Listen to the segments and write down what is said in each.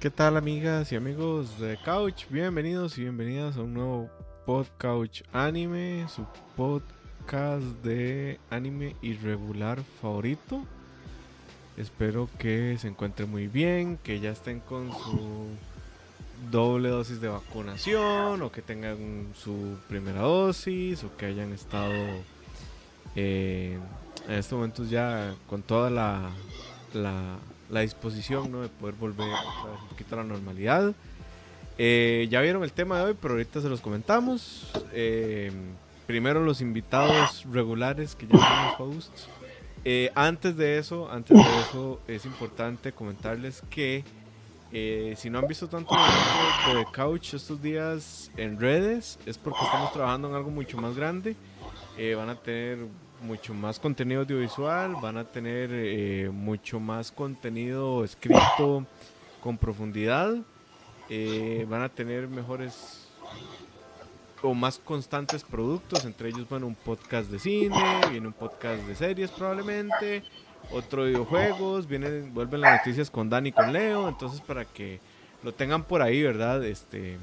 ¿Qué tal amigas y amigos de Couch? Bienvenidos y bienvenidas a un nuevo Podcouch Anime, su podcast de anime irregular favorito. Espero que se encuentren muy bien, que ya estén con su doble dosis de vacunación o que tengan su primera dosis o que hayan estado eh, en estos momentos ya con toda la, la, la disposición ¿no? de poder volver otra vez un poquito a la normalidad. Eh, ya vieron el tema de hoy, pero ahorita se los comentamos. Eh, primero los invitados regulares que ya los hosts. Eh, antes de eso, antes de eso, es importante comentarles que eh, si no han visto tanto de Couch estos días en redes, es porque estamos trabajando en algo mucho más grande. Eh, van a tener mucho más contenido audiovisual, van a tener eh, mucho más contenido escrito con profundidad, eh, van a tener mejores o más constantes productos, entre ellos, bueno, un podcast de cine, viene un podcast de series probablemente, otro de videojuegos, vienen, vuelven las noticias con Dani y con Leo, entonces para que lo tengan por ahí, ¿verdad? Este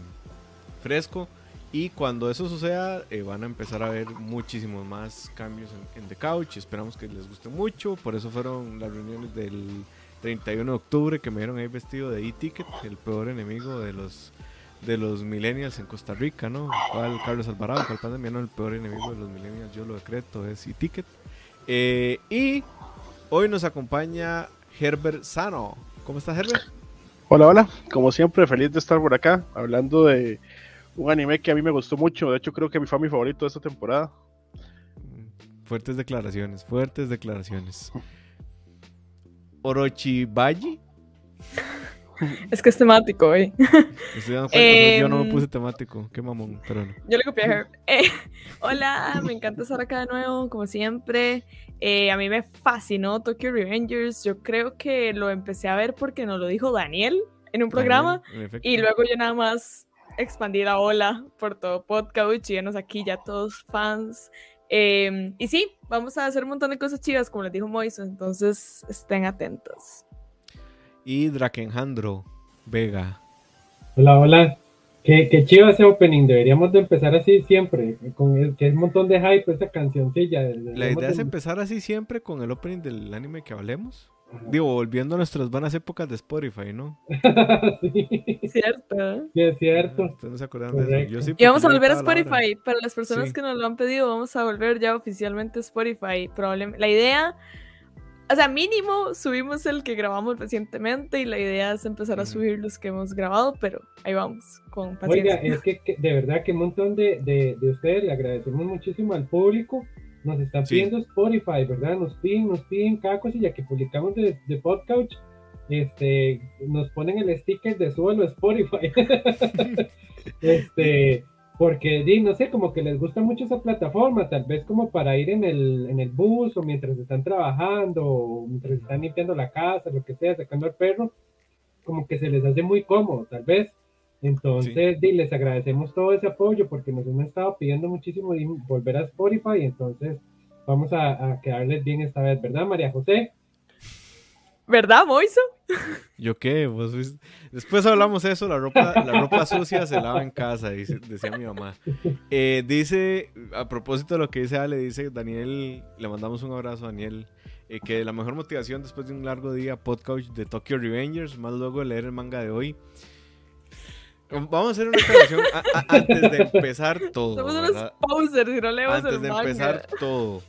fresco. Y cuando eso suceda, eh, van a empezar a ver muchísimos más cambios en, The Couch. Esperamos que les guste mucho. Por eso fueron las reuniones del 31 de octubre que me vieron ahí vestido de e-ticket, el peor enemigo de los de los millennials en Costa Rica, ¿no? ¿Cuál Carlos Alvarado, cuál pandemia, no? El peor enemigo de los millennials, yo lo decreto, es e-ticket. Eh, y hoy nos acompaña Herbert Sano. ¿Cómo estás, Herbert? Hola, hola. Como siempre, feliz de estar por acá, hablando de un anime que a mí me gustó mucho. De hecho, creo que fue mi favorito de esta temporada. Fuertes declaraciones, fuertes declaraciones. Orochibaji. Es que es temático, cuenta, Em, yo no me puse temático. Qué mamón, pero no. Yo le copié a Herb. Eh, hola, me encanta estar acá de nuevo, como siempre. Eh, a mí me fascinó Tokyo Revengers. Yo creo que lo empecé a ver porque nos lo dijo Daniel en un programa. Daniel, en efecto. Y luego yo nada más expandí la ola por todo podcast y llenos aquí ya todos fans. Eh, y sí, vamos a hacer un montón de cosas chivas, como les dijo Moiso. Entonces estén atentos. Y Drakenhandro Vega. Hola, hola. Qué, qué chido ese opening. Deberíamos de empezar así siempre. Con el, que es un montón de hype esa cancioncilla. La idea es empezar así siempre con el opening del anime que hablemos. Digo, volviendo a nuestras buenas épocas de Spotify, ¿no? sí, ¿Cierto? sí, es cierto. Ustedes no se acuerdan de eso. Correcto. Yo sí, Y vamos a volver a la. Spotify. Para las personas Sí. que nos lo han pedido, vamos a volver ya oficialmente a Spotify. Probablemente. La idea, o sea, mínimo subimos el que grabamos recientemente y la idea es empezar a subir los que hemos grabado, pero ahí vamos, con Oiga, paciencia. es que, que de verdad que un montón de, de, de ustedes le agradecemos muchísimo al público. Nos están Sí. pidiendo Spotify, ¿verdad? Nos piden, nos piden cada cosilla que publicamos de, de Podcouch. Este, nos ponen el sticker de suelo Spotify. este, porque no sé, como que les gusta mucho esa plataforma, tal vez como para ir en el, en el bus o mientras están trabajando o mientras están limpiando la casa, lo que sea, sacando al perro, como que se les hace muy cómodo, tal vez. Entonces, di, les agradecemos todo ese apoyo porque nos han estado pidiendo muchísimo volver a Spotify, entonces vamos a, a quedarles bien esta vez, ¿verdad, María José? ¿Verdad, Moiso? ¿Yo qué? Vos fuiste- Después hablamos de eso, la ropa, la ropa sucia se lava en casa, dice- decía mi mamá. Eh, dice, a propósito de lo que dice Ale, dice Daniel, le mandamos un abrazo a Daniel, eh, que la mejor motivación después de un largo día podcast de Tokyo Revengers, más luego de leer el manga de hoy. Vamos a hacer una aclaración antes de empezar todo. Somos unos posers y no leemos Antes el de manga. empezar todo.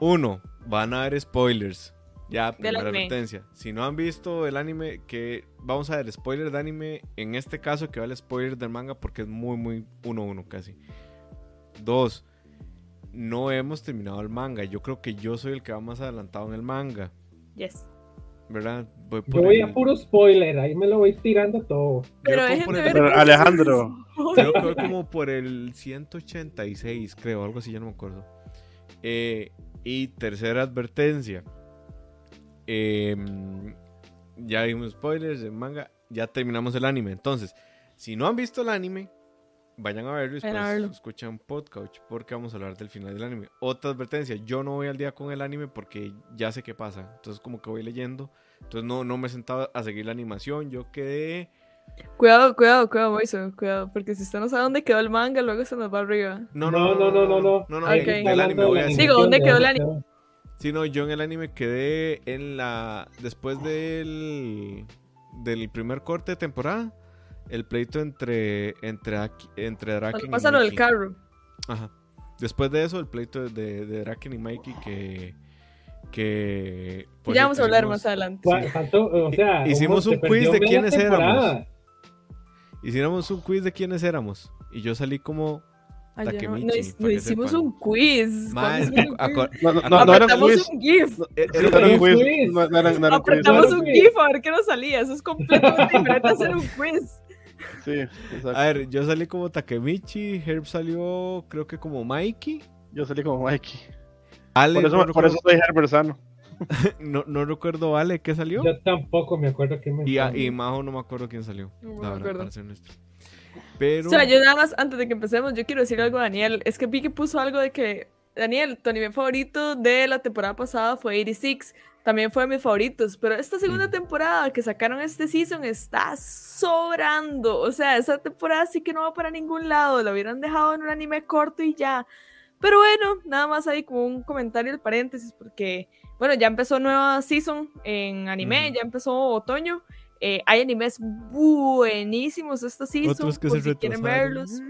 Uno, van a haber spoilers. Ya, primera advertencia. Si no han visto el anime, que vamos a ver spoiler de anime, en este caso que va el spoiler del manga porque es muy, muy 1-1 casi. Dos, no hemos terminado el manga. Yo creo que yo soy el que va más adelantado en el manga, Yes. ¿Verdad? Voy Yo voy el- a puro spoiler, ahí me lo voy tirando todo. Pero por el- Pero. Alejandro. Creo que voy como por el 186, creo, algo así, ya no me acuerdo. Eh, y tercera advertencia. Em, ya vimos spoilers de manga, ya terminamos el anime. Entonces, si no han visto el anime, vayan a verlo y después verlo. escuchan podcast porque vamos a hablar del final del anime. Otra advertencia, yo no voy al día con el anime porque ya sé qué pasa. Entonces como que voy leyendo. Entonces no, no me he sentado a seguir la animación. Yo quedé... Cuidado, cuidado, cuidado, Moiso, cuidado. Porque si usted no sabe dónde quedó el manga, luego se nos va arriba. No, No, no, no, no, no. No, no, Ok. en- en el anime voy a decir. Digo, ¿dónde quedó el anime? Sí, no, yo en el anime quedé en la. Después del. Del primer corte de temporada. El pleito entre. Entre, Aki- entre Draken y pasa lo del Mikey. carro. Ajá. Después de eso, el pleito de, de Draken y Mikey que. Que. por ya vamos a hablar hicimos- más adelante. Fa- Faltó, o sea, Hicimos un quiz de quiénes éramos. Hiciéramos un quiz de quiénes éramos. Y yo salí como. Ay, no, no, no hicimos sepan. un quiz. Mae, ¿Cuándo hicimos un quiz? No, no, no, no era Apretamos quiz. un GIF. No, era un quiz. No, no era, no un. Apretamos no, un. GIF a ver qué nos salía. Eso es completamente diferente a hacer un quiz. Sí, exacto. A ver, yo salí como Takemichi. Herb salió, creo que como Mikey. Yo salí como Mikey. Ale, Por eso, no, por recuerdo, eso soy Herbert Sano. no, no recuerdo Ale qué salió. Yo tampoco me acuerdo qué me Y, salió. y Majo no me acuerdo quién salió. No me la verdad, acuerdo. Pero. O sea, yo nada más, antes de que empecemos, yo quiero decir algo a Daniel. Es que vi que puso algo de que, Daniel, tu anime favorito de la temporada pasada fue 86. También fue de mis favoritos. Pero esta segunda temporada que sacaron este season está sobrando. O sea, esa temporada sí que no va para ningún lado. La hubieran dejado en un anime corto y ya. Pero bueno, nada más ahí como un comentario, el paréntesis, porque, bueno, ya empezó nueva season en anime, ya empezó otoño. Eh, hay animes buenísimos esta season, Otros que por se si quieren verlos.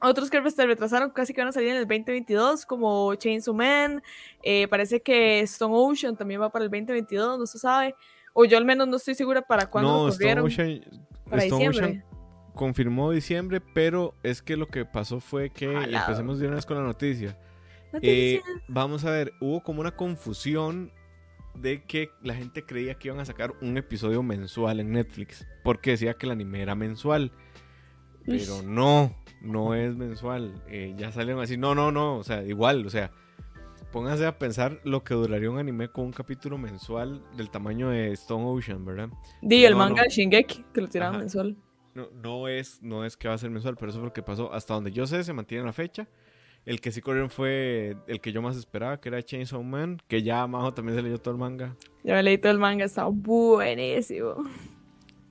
Otros que se retrasaron casi que van a salir en el 2022, como Chainsaw Man. eh, parece que Stone Ocean también va para el 2022, no se sabe. O yo al menos no estoy segura para cuándo no, lo Stone corrieron. Ocean, para Stone diciembre. Ocean confirmó diciembre, pero es que lo que pasó fue que. Jalado. empecemos de una vez con la noticia. Eh, vamos a ver, hubo como una confusión de que la gente creía que iban a sacar un episodio mensual en Netflix, porque decía que el anime era mensual, pero no, no es mensual. Eh, ya salieron así, no, no, no, o sea, igual, o sea, pónganse a pensar lo que duraría un anime con un capítulo mensual del tamaño de Stone Ocean, ¿verdad? Di el manga no. de Shingeki, que lo tiraban Ajá. mensual. No, no es, no es que va a ser mensual, pero eso fue lo que pasó. Hasta donde yo sé, se mantiene la fecha. El que sí corrieron fue el que yo más esperaba, que era Chainsaw Man, que ya Majo también se leyó todo el manga. Ya me leí todo el manga, está buenísimo.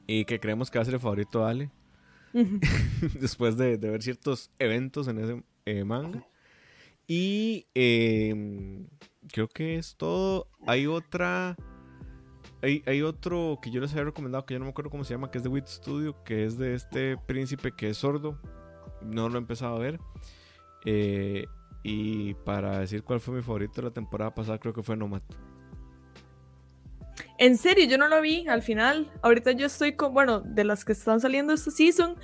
Y que creemos que va a ser el favorito de Ale. después de, ver ciertos eventos en ese eh, manga. Y eh, creo que es todo. Hay otra. Hay, hay otro que yo les había recomendado, que yo no me acuerdo cómo se llama, que es de Wit Studio, que es de este príncipe que es sordo. No lo he empezado a ver. Eh, y para decir cuál fue mi favorito de la temporada pasada, creo que fue Nomad. En serio, yo no lo vi al final. Ahorita yo estoy con, bueno, de las que están saliendo esta season,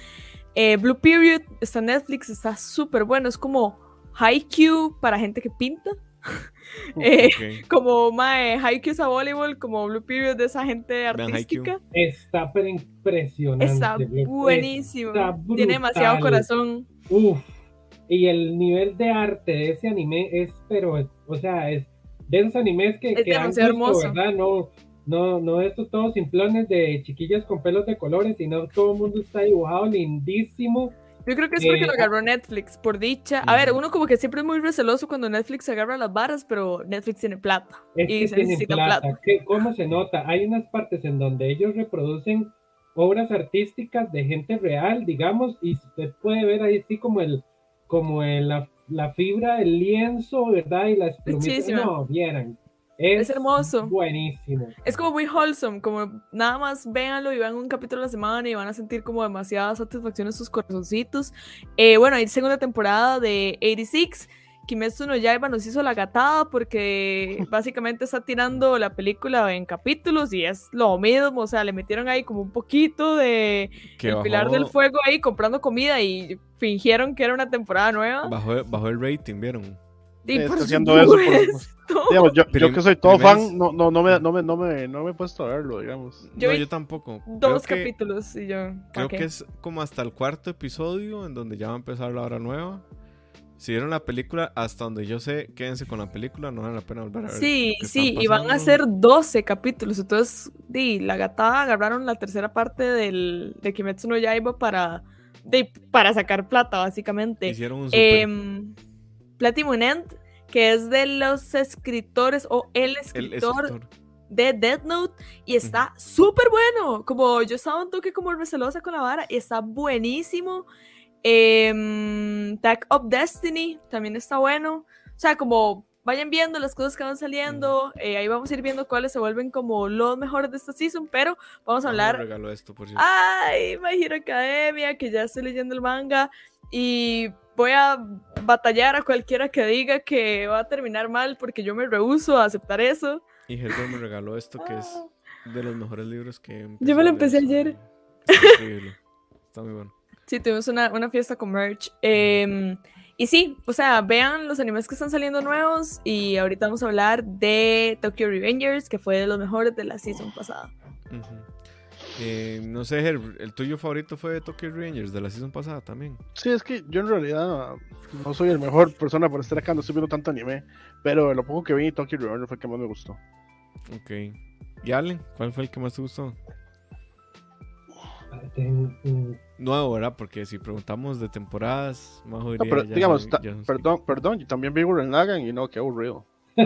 eh, Blue Period está en Netflix, está súper bueno. Es como Haikyuu para gente que pinta. Eh, como mae, Haikyuu es a voleibol, como Blue Period de esa gente artística. Está pero impresionante. Está buenísimo. Está Tiene demasiado corazón. Uf. Y el nivel de arte de ese anime es, pero, o sea, es de esos animes que, Es que hermoso. ¿verdad? No, no, no estos todos simplones de chiquillas con pelos de colores, sino todo el mundo está dibujado lindísimo. Yo creo que es porque Eh, lo agarró Netflix, por dicha. A ver, uno como que siempre es muy receloso cuando Netflix agarra las varas, pero Netflix tiene plata. Es y que se necesita plata. plata. ¿Qué- ¿Cómo se nota? Hay unas partes en donde ellos reproducen obras artísticas de gente real, digamos, y usted puede ver ahí sí como el, como el, la, la fibra del lienzo, ¿verdad? Y las plumitas. No, vieran. Es, Es hermoso. Buenísimo. Es como muy wholesome, como nada más véanlo y vean un capítulo a la semana y van a sentir como demasiada satisfacción en sus corazoncitos. Eh, bueno, hay segunda temporada de 86. Kimetsu no Yaiba nos hizo la gatada porque básicamente está tirando la película en capítulos y es lo mismo, o sea, le metieron ahí como un poquito de Que el bajó, Pilar del Fuego ahí comprando comida y fingieron que era una temporada nueva. bajó, bajó el rating, ¿vieron? Está haciendo eso por-. Digamos, yo, que soy todo fan, no, no, no, me, no, me, no, me, no me he puesto a verlo, digamos. Yo no, yo tampoco. Dos Creo que- capítulos y yo. Creo que es como hasta el cuarto episodio en donde ya va a empezar la hora nueva. Si vieron la película, hasta donde yo sé, quédense con la película, no vale la pena volver a ver. Sí, sí, y van a ser 12 capítulos. Entonces, di, la gatada agarraron la tercera parte del, de Kimetsu no Yaiba para de, para sacar plata, básicamente. Hicieron un super. Em, Platinum End, que es de los escritores o el escritor de Death Note y está súper bueno. Como yo estaba un toque como recelosa con la vara y está buenísimo. Em, Tag of Destiny también está bueno. O sea, como vayan viendo las cosas que van saliendo. eh, ahí vamos a ir viendo cuáles se vuelven como los mejores de esta season. Pero vamos a hablar regaló esto, por cierto. Ay, My Hero Academia, que ya estoy leyendo el manga y voy a batallar a cualquiera que diga que va a terminar mal porque yo me rehuso a aceptar eso. Y Herbert me regaló esto que es de los mejores libros que Yo me lo empecé ayer. Está increíble. Está muy bueno. Sí, tuvimos una, una fiesta con merch. em, y sí, o sea, vean los animes que están saliendo nuevos y ahorita vamos a hablar de Tokyo Revengers, que fue de los mejores de la season pasada. Eh, no sé, Herb, ¿el tuyo favorito fue Tokyo Rangers de la season pasada también? Sí, es que yo en realidad no soy el mejor persona para estar acá, no estoy viendo tanto anime, pero lo poco que vi Tokyo Revenger fue el que más me gustó. Ok. ¿Y Allen? ¿Cuál fue el que más te gustó? Ten- mm, Nuevo, ¿verdad? Porque si preguntamos de temporadas, Majo No, pero ya digamos, ya perdón, perdón, yo también vi Gurren Lagann y no, qué aburrido.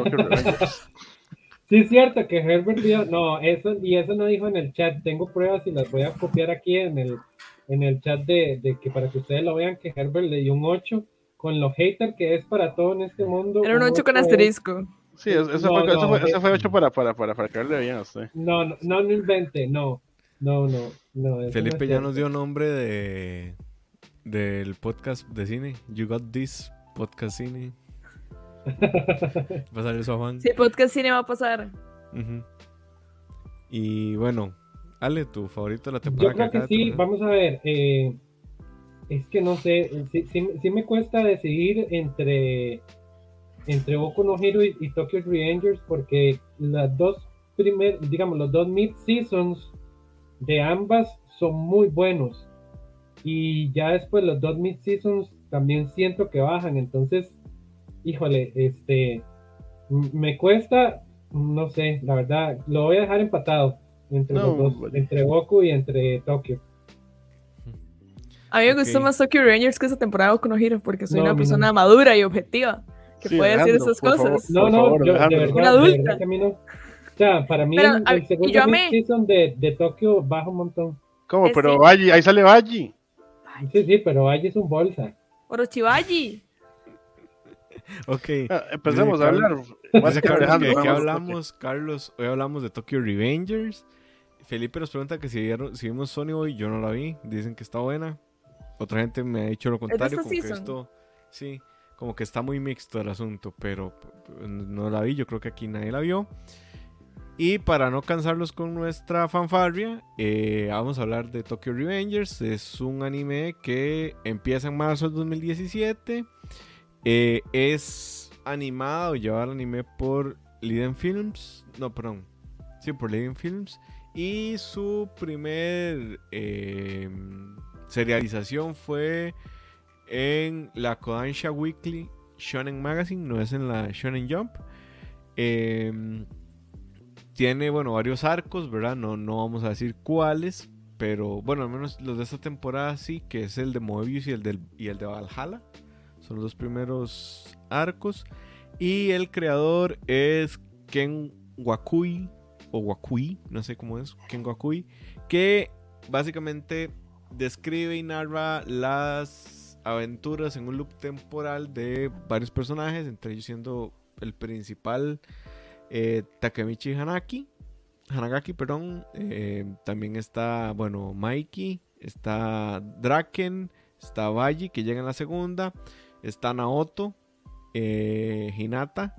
Sí, es cierto que Herbert vio. No, eso, y eso no dijo en el chat. Tengo pruebas y las voy a copiar aquí en el, en el chat de, de que para que ustedes lo vean, que Herbert le dio un 8 con lo hater que es para todo en este mundo. Era un 8 con es- asterisco. Sí, eso, eso No, fue, eso no, fue, eso fue hecho para, para, para, para caerle bien a usted. No, no, no, no invente, no. No, no, no. eso no Felipe ya nos dio nombre de del podcast de cine. You Got This Podcast Cine. Va a salir su afán. Sí, podcast cine va a pasar. Y bueno, Ale, tu favorito de la Yo temporada creo que sí, vamos a ver. eh, es que no sé, sí, sí- sí me cuesta decidir entre, entre Boku no Hero y, y Tokyo Revengers porque las dos primer, digamos, los dos mid-seasons de ambas son muy buenos. Y ya después los dos mid-seasons también siento que bajan. Entonces, híjole, este, me cuesta, no sé, la verdad, lo voy a dejar empatado entre No, los dos, vale. entre Goku y entre Tokio. A mí me gustó Ok. más Tokyo Rangers que esa temporada no Hero porque soy No, una no. persona madura y objetiva que Sí, puede decir Alejandro, esas por favor. cosas. No, no, favor, yo, de verdad, Una de adulta. verdad que a mí no. O sea, para mí Pero, el, el segundo yo amé. mid-season de, de Tokio baja un montón. ¿Cómo? Es Pero que- Baji, ahí sale Baji. Sí, sí, pero allí es un bolsa. Orochibaji. Ok. Ah, empecemos Dice a hablar. Que Carlos, ¿de qué hablamos, Carlos? Hoy hablamos de Tokyo Revengers. Felipe nos pregunta que si, vieron- si vimos Sony hoy, yo no la vi. Dicen que está buena. Otra gente me ha dicho lo contrario, como que season? esto, sí, como que está muy mixto el asunto, pero no la vi. Yo creo que aquí nadie la vio. Y para no cansarlos con nuestra fanfarria, eh, vamos a hablar de Tokyo Revengers. Es un anime que empieza en marzo del 2017. Eh, es animado y llevado al anime por Liden Films. No, perdón. Sí, por Liden Films. Y su primer eh, serialización fue en la Kodansha Weekly Shonen Magazine, no es en la Shonen Jump. Eh, tiene, bueno, varios arcos, ¿verdad? No, no vamos a decir cuáles, pero bueno, al menos los de esta temporada sí, que es el de Moebius y el, del, y el de Valhalla. Son los dos primeros arcos. Y el creador es Ken Wakui, o Wakui, no sé cómo es, Ken Wakui, que básicamente describe y narra las aventuras en un loop temporal de varios personajes, entre ellos siendo el principal eh, Takemichi Hanaki. Hanagaki, perdón. eh, también está, bueno, Mikey. Está Draken. Está Baji, que llega en la segunda. Está Naoto. eh, Hinata.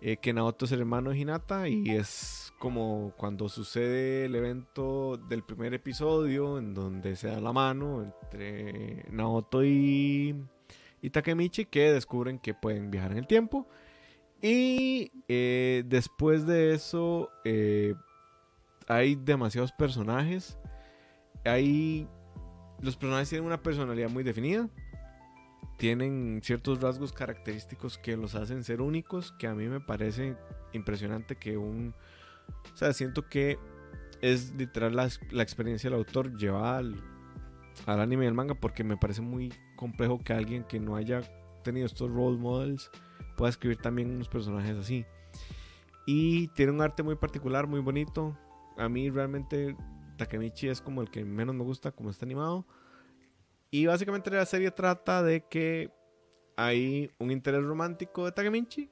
eh, que Naoto es el hermano de Hinata. Y es como cuando sucede el evento del primer episodio. En donde se da la mano entre Naoto y, y Takemichi. Que descubren que pueden viajar en el tiempo. Y eh, después de eso, eh, hay demasiados personajes. Hay. Los personajes tienen una personalidad muy definida. Tienen ciertos rasgos característicos que los hacen ser únicos. Que a mí me parece impresionante que un. O sea, siento que es literal la, la experiencia del autor llevada al, al anime y al manga porque me parece muy complejo que alguien que no haya tenido estos role models pueda escribir también unos personajes así. Y tiene un arte muy particular, muy bonito. A mí realmente Takemichi es como el que menos me gusta como está animado. Y básicamente la serie trata de que hay un interés romántico de Takemichi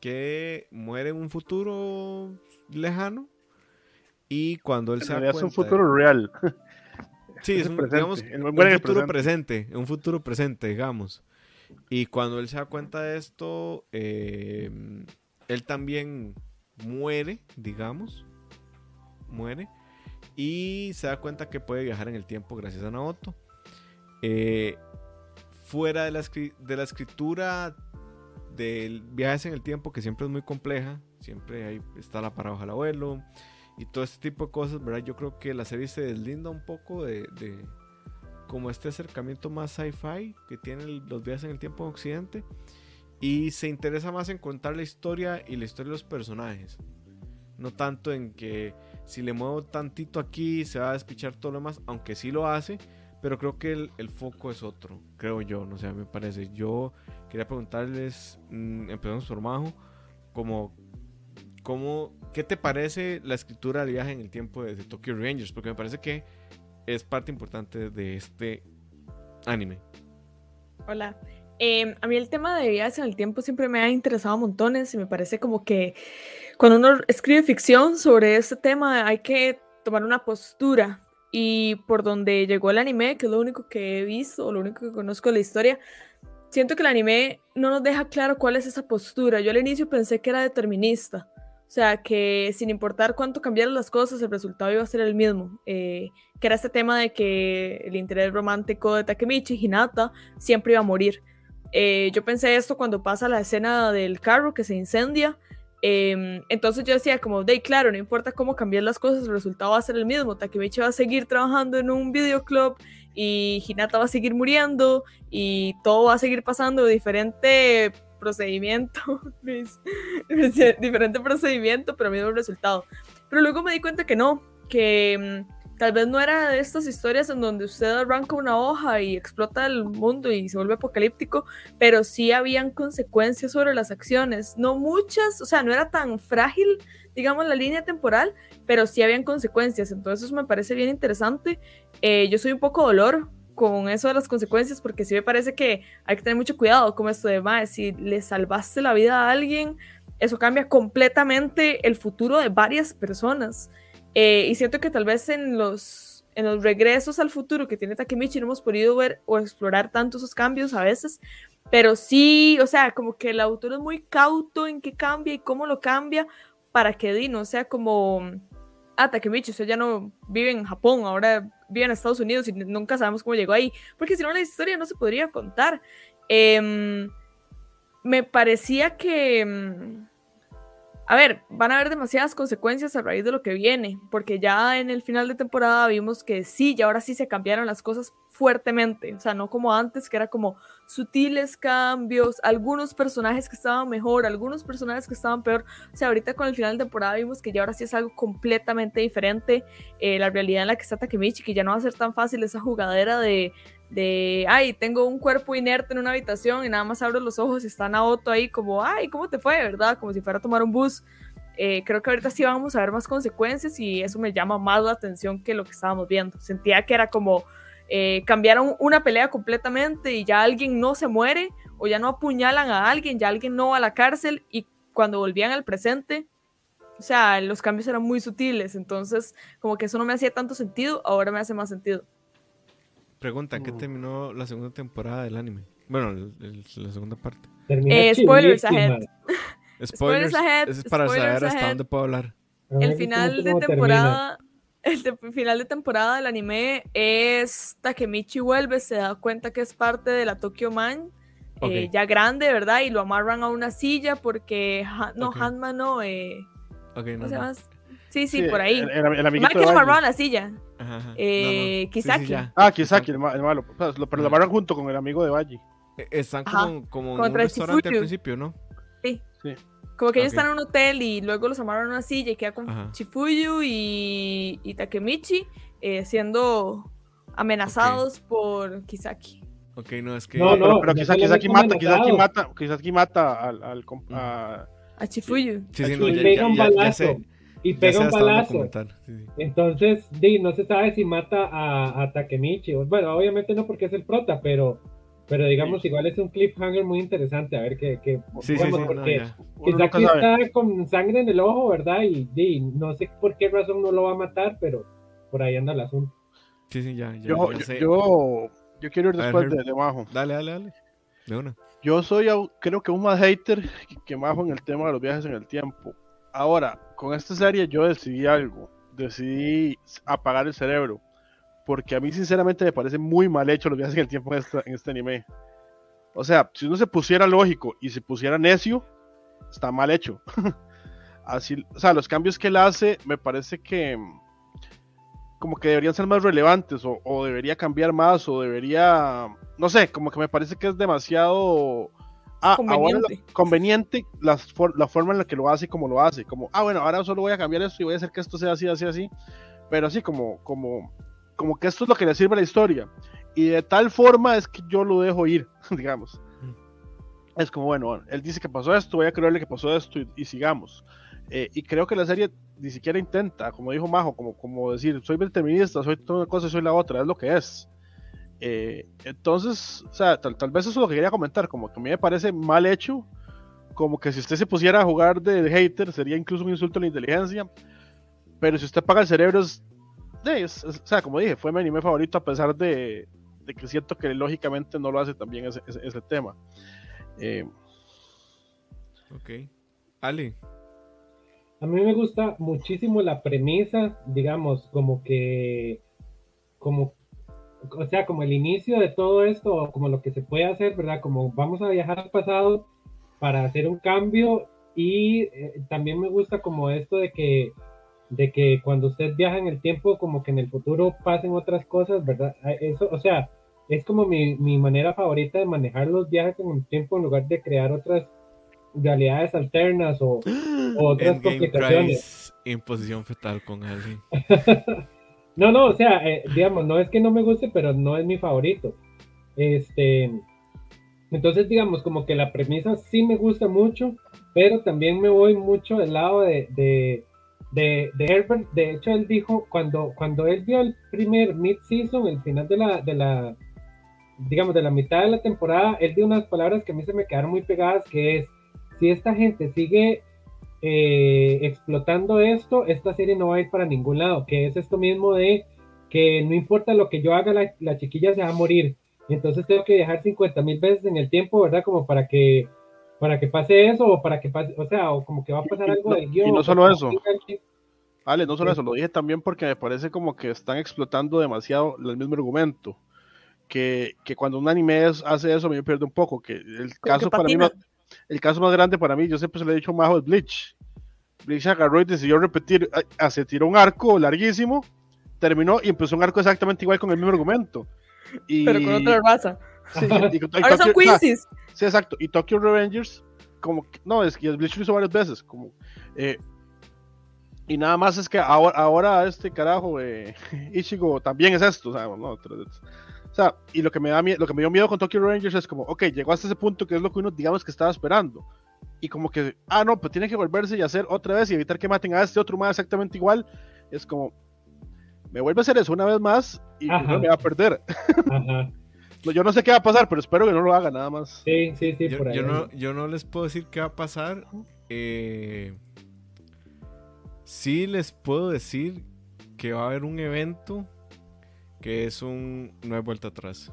que muere en un futuro lejano. Y cuando él se da es un futuro real. Sí, es un, digamos, un futuro presente. un futuro presente, digamos. Y cuando él se da cuenta de esto, eh, él también muere, digamos. Muere. Y se da cuenta que puede viajar en el tiempo gracias a Naoto. Eh, fuera de la, de la escritura del viajes en el tiempo, que siempre es muy compleja. Siempre ahí está la paradoja del abuelo y todo este tipo de cosas, ¿verdad? Yo creo que la serie se deslinda un poco de, de como este acercamiento más sci-fi que tienen los viajes en el tiempo en Occidente y se interesa más en contar la historia y la historia de los personajes. No tanto en que si le muevo tantito aquí se va a despichar todo lo demás, aunque sí lo hace, pero creo que el, el foco es otro, creo yo, no sé, me parece. Yo quería preguntarles, mmm, empezamos por Majo, como ¿Cómo, ¿Qué te parece la escritura del viaje en el tiempo de, Tokyo Rangers? Porque me parece que es parte importante de este anime. Hola. Eh, a mí el tema de viajes en el tiempo siempre me ha interesado montones y me parece como que cuando uno escribe ficción sobre este tema hay que tomar una postura. Y por donde llegó el anime, que es lo único que he visto o lo único que conozco de la historia, siento que el anime no nos deja claro cuál es esa postura. Yo al inicio pensé que era determinista o sea, que sin importar cuánto cambiaran las cosas, el resultado iba a ser el mismo. Eh, que era este tema de que el interés romántico de Takemichi, Hinata, siempre iba a morir. Eh, yo pensé esto cuando pasa la escena del carro que se incendia. Eh, entonces yo decía como, de claro, no importa cómo cambiar las cosas, el resultado va a ser el mismo. Takemichi va a seguir trabajando en un videoclub y Hinata va a seguir muriendo y todo va a seguir pasando de diferente procedimiento, diferente procedimiento, pero mismo resultado. Pero luego me di cuenta que no, que mm, tal vez no era de estas historias en donde usted arranca una hoja y explota el mundo y se vuelve apocalíptico, pero sí habían consecuencias sobre las acciones, no muchas, o sea, no era tan frágil, digamos, la línea temporal, pero sí habían consecuencias, entonces me parece bien interesante. Eh, yo soy un poco dolor con eso de las consecuencias, porque sí me parece que hay que tener mucho cuidado con esto de, más si le salvaste la vida a alguien, eso cambia completamente el futuro de varias personas. Eh, y siento que tal vez en los, en los regresos al futuro que tiene Takemichi no hemos podido ver o explorar tanto esos cambios a veces, pero sí, o sea, como que el autor es muy cauto en qué cambia y cómo lo cambia para que Dino no sea como ah, Takemichi, usted ya no vive en Japón, ahora vive en Estados Unidos y nunca sabemos cómo llegó ahí, porque si no la historia no se podría contar. Eh, me parecía que... A ver, van a haber demasiadas consecuencias a raíz de lo que viene, porque ya en el final de temporada vimos que sí, y ahora sí se cambiaron las cosas fuertemente, o sea, no como antes, que era como sutiles cambios, algunos personajes que estaban mejor, algunos personajes que estaban peor, o sea, ahorita con el final de temporada vimos que ya ahora sí es algo completamente diferente, eh, la realidad en la que está Takemichi, que ya no va a ser tan fácil esa jugadera de, de, ay, tengo un cuerpo inerte en una habitación y nada más abro los ojos y está Naoto ahí como, ay, ¿cómo te fue? ¿Verdad? Como si fuera a tomar un bus. Eh, creo que ahorita sí vamos a ver más consecuencias y eso me llama más la atención que lo que estábamos viendo. Sentía que era como eh, cambiaron una pelea completamente y ya alguien no se muere o ya no apuñalan a alguien, ya alguien no va a la cárcel y cuando volvían al presente, o sea, los cambios eran muy sutiles, entonces como que eso no me hacía tanto sentido, ahora me hace más sentido. Pregunta, ¿qué terminó la segunda temporada del anime? Bueno, el, el, la segunda parte. Eh, spoilers ahead. Spoilers, ahead. Es para saber hasta dónde puedo hablar. El final de temporada, el de, final de temporada del anime es Takemichi vuelve, se da cuenta que es parte de la Tokyo Man, eh, okay. eh, ya grande, ¿verdad? Y lo amarran a una silla porque no okay. Hanma no, eh, okay, no, ¿cómo no. se llama? Sí, sí, sí, por ahí. El, el, el Más que lo amarraron a la silla. Ajá, ajá. Eh, No, no. Kisaki. Sí, sí, ya. Ah, Kisaki, el, ma- el malo. Pues, lo- pero lo amarran junto con el amigo de Baji. Eh, Están como, como en un restaurante al principio, ¿no? Sí. Como que ellos están en un hotel y luego los amarran a una silla y queda con Ajá. Chifuyu y, y Takemichi eh, siendo amenazados por Kisaki. Ok, no, es que. No, pero, no, pero Kisaki, solo Kisaki mata, Kisaki mata, Kisaki mata al, al comp- a- A Chifuyu. Sí, sí, no, ya, pega ya- un ya- ya balazo. sé, y pega un balazo. sí, sí. Entonces, di, no se sabe si mata a, a Takemichi. Bueno, obviamente no porque es el prota, pero, pero digamos, Sí. igual es un cliffhanger muy interesante. A ver qué. qué Sí, sí, digamos, sí, no, porque nunca Kisaki sabe. está con sangre en el ojo, ¿verdad? Y di, no sé por qué razón no lo va a matar, pero por ahí anda el asunto. Sí, sí, ya, ya, Yo, yo, yo, yo quiero ir ver, después Herb. de, de Majo. Dale, dale, dale. De una. Yo soy, creo que un más hater que, que Majo en el tema de los viajes en el tiempo. Ahora, con esta serie yo decidí algo. Decidí apagar el cerebro. Porque a mí sinceramente me parece muy mal hecho los viajes en el tiempo en este anime. O sea, si uno se pusiera lógico y se pusiera necio, está mal hecho. Así, o sea, los cambios que él hace me parece que mm, como que deberían ser más relevantes o, o debería cambiar más o debería, no sé, como que me parece que es demasiado ah, ahora lo- Conveniente. conveniente las for- la forma en la que lo hace y como lo hace, como, ah, bueno, ahora solo voy a cambiar esto y voy a hacer que esto sea así, así, así, pero así como, como, como que esto es lo que le sirve a la historia y de tal forma es que yo lo dejo ir, digamos. Es como, bueno, él dice que pasó esto, voy a creerle que pasó esto y, y sigamos. Eh, y creo que la serie ni siquiera intenta, como dijo Majo, como, como decir, soy determinista, soy toda una cosa, soy la otra, es lo que es. Eh, entonces, o sea, tal, tal vez eso es lo que quería comentar, como que a mí me parece mal hecho, como que si usted se pusiera a jugar de hater sería incluso un insulto a la inteligencia, pero si usted paga el cerebro es, de- es- es- o sea, como dije, fue mi anime favorito a pesar de, de que siento que lógicamente no lo hace también ese, ese, ese tema. Eh, Ok. Ali. A mí me gusta muchísimo la premisa, digamos, como que, como, o sea, como el inicio de todo esto, como lo que se puede hacer, ¿verdad? Como vamos a viajar al pasado para hacer un cambio y eh, también me gusta como esto de que, de que cuando usted viaja en el tiempo, como que en el futuro pasen otras cosas, ¿verdad? Eso, o sea, es como mi, mi manera favorita de manejar los viajes en el tiempo en lugar de crear otras realidades alternas o, o otras Endgame complicaciones. Price en posición fetal con Ali. No, no, o sea, eh, digamos, no es que no me guste, pero no es mi favorito. Este, entonces, digamos, como que la premisa sí me gusta mucho, pero también me voy mucho del lado de, de, de, Herbert. De hecho, él dijo, cuando, cuando él vio el primer mid-season, el final de la, de la, digamos, de la mitad de la temporada, él dio unas palabras que a mí se me quedaron muy pegadas, que es, si esta gente sigue eh, explotando esto, esta serie no va a ir para ningún lado, que es esto mismo de que no importa lo que yo haga, la, la chiquilla se va a morir. Entonces tengo que viajar 50 mil veces en el tiempo, ¿verdad? Como para que para que pase eso o para que pase, o sea, o como que va a pasar algo no- del guion. y no solo eso. Vale, no solo Sí. eso, lo dije también porque me parece como que están explotando demasiado el mismo argumento. Que, que cuando un anime es- hace eso, a mí me pierde un poco. Que el Como caso que para mí, no- el caso más grande para mí, yo siempre se lo he dicho Majo, es Bleach. Bleach agarró y decidió repetir, ah, ah, se tiró un arco larguísimo, terminó y empezó un arco exactamente igual con el mismo argumento. Y, Pero con otra raza. sí, y- y- y Ahora son Tokyo- ah, Quincy's. Sí, exacto. Y Tokyo Revengers, como no, es que Bleach lo hizo varias veces. Como, eh, y nada más es que ahora, ahora este carajo, eh, Ichigo también es esto. O sea, no, o sea, y lo que, me da lo que me dio miedo con Tokyo Revengers es como, ok, llegó hasta ese punto que es lo que uno, digamos, que estaba esperando. Y como que, ah, no, pues tiene que volverse y hacer otra vez y evitar que maten a este otro más exactamente igual. Es como, me vuelve a hacer eso una vez más y me va a perder. Ajá. No, Yo no sé qué va a pasar, pero espero que no lo haga nada más. Sí, sí, sí, yo, por ahí. yo no, yo no les puedo decir qué va a pasar. Eh, sí les puedo decir que va a haber un evento que es un... No hay vuelta atrás.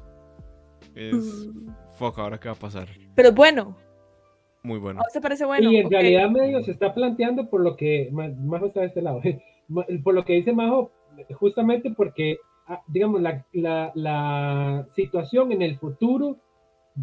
Es... Mm. Fuck, ahora qué va a pasar. Pero bueno, Muy bueno. ¿a usted parece bueno? y en Ok. realidad medio se está planteando por lo que Ma- Majo está de este lado, por lo que dice Majo, justamente porque, ah, digamos, la, la, la situación en el futuro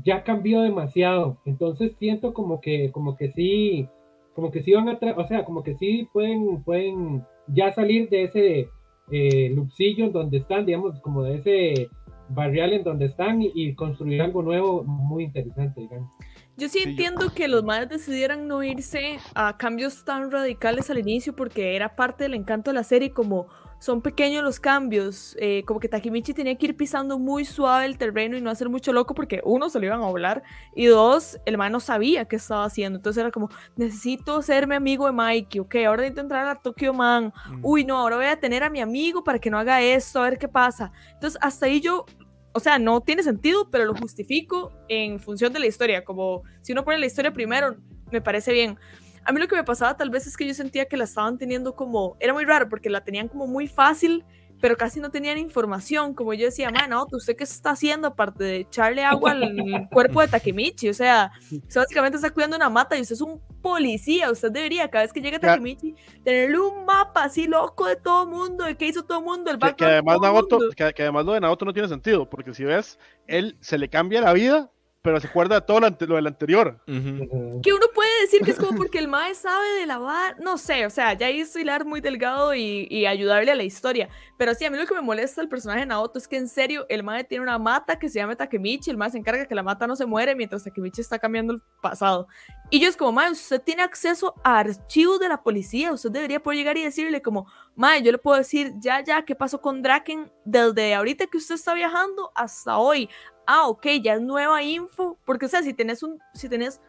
ya cambió demasiado. Entonces siento como que, como que sí, como que sí van a, o sea, como que sí pueden, pueden ya salir de ese eh, loopsillo en donde están, digamos, como de ese barrial en donde están y, y construir algo nuevo muy interesante, digamos. Yo sí, Sí, yo- entiendo que los madres decidieran no irse a cambios tan radicales al inicio porque era parte del encanto de la serie como son pequeños los cambios, eh, como que Takemichi tenía que ir pisando muy suave el terreno y no hacer mucho loco porque uno, se lo iban a volar y dos, el man no sabía qué estaba haciendo, entonces era como, necesito ser mi amigo de Mikey, ok, ahora necesito entrar a Tokyo Man, Mm. uy, no, ahora voy a tener a mi amigo para que no haga esto, a ver qué pasa. Entonces, hasta ahí yo, o sea, no tiene sentido, pero lo justifico en función de la historia, como si uno pone la historia primero, me parece bien. A mí lo que me pasaba tal vez es que yo sentía que la estaban teniendo como, era muy raro porque la tenían como muy fácil, pero casi no tenían información, como yo decía, mano, ¿usted qué está haciendo aparte de echarle agua al cuerpo de Takemichi? O sea, usted básicamente está cuidando una mata y usted es un policía, usted debería cada vez que llegue Ya. Takemichi tenerle un mapa así loco de todo mundo, de qué hizo todo mundo, el Que, que además todo Naoto, mundo. que, que además lo de Naoto no tiene sentido, porque si ves, él se le cambia la vida, pero se acuerda de todo lo, ante- lo del anterior. Ujú. Ajá. que uno puede decir que es como porque el mae sabe de lavar, no sé, o sea, ya hizo hilar muy delgado y, y ayudarle a la historia. Pero sí, a mí lo que me molesta del personaje de Naoto es que en serio, el mae tiene una mata que se llama Takemichi, el mae se encarga que la mata no se muere mientras Takemichi está cambiando el pasado. Y yo es como, mae, usted tiene acceso a archivos de la policía, usted debería poder llegar y decirle como, mae, yo le puedo decir, ya, ya, ¿qué pasó con Draken desde ahorita que usted está viajando hasta hoy? Ah, ok, ya es nueva info, porque o sea, si tenés un, si tenés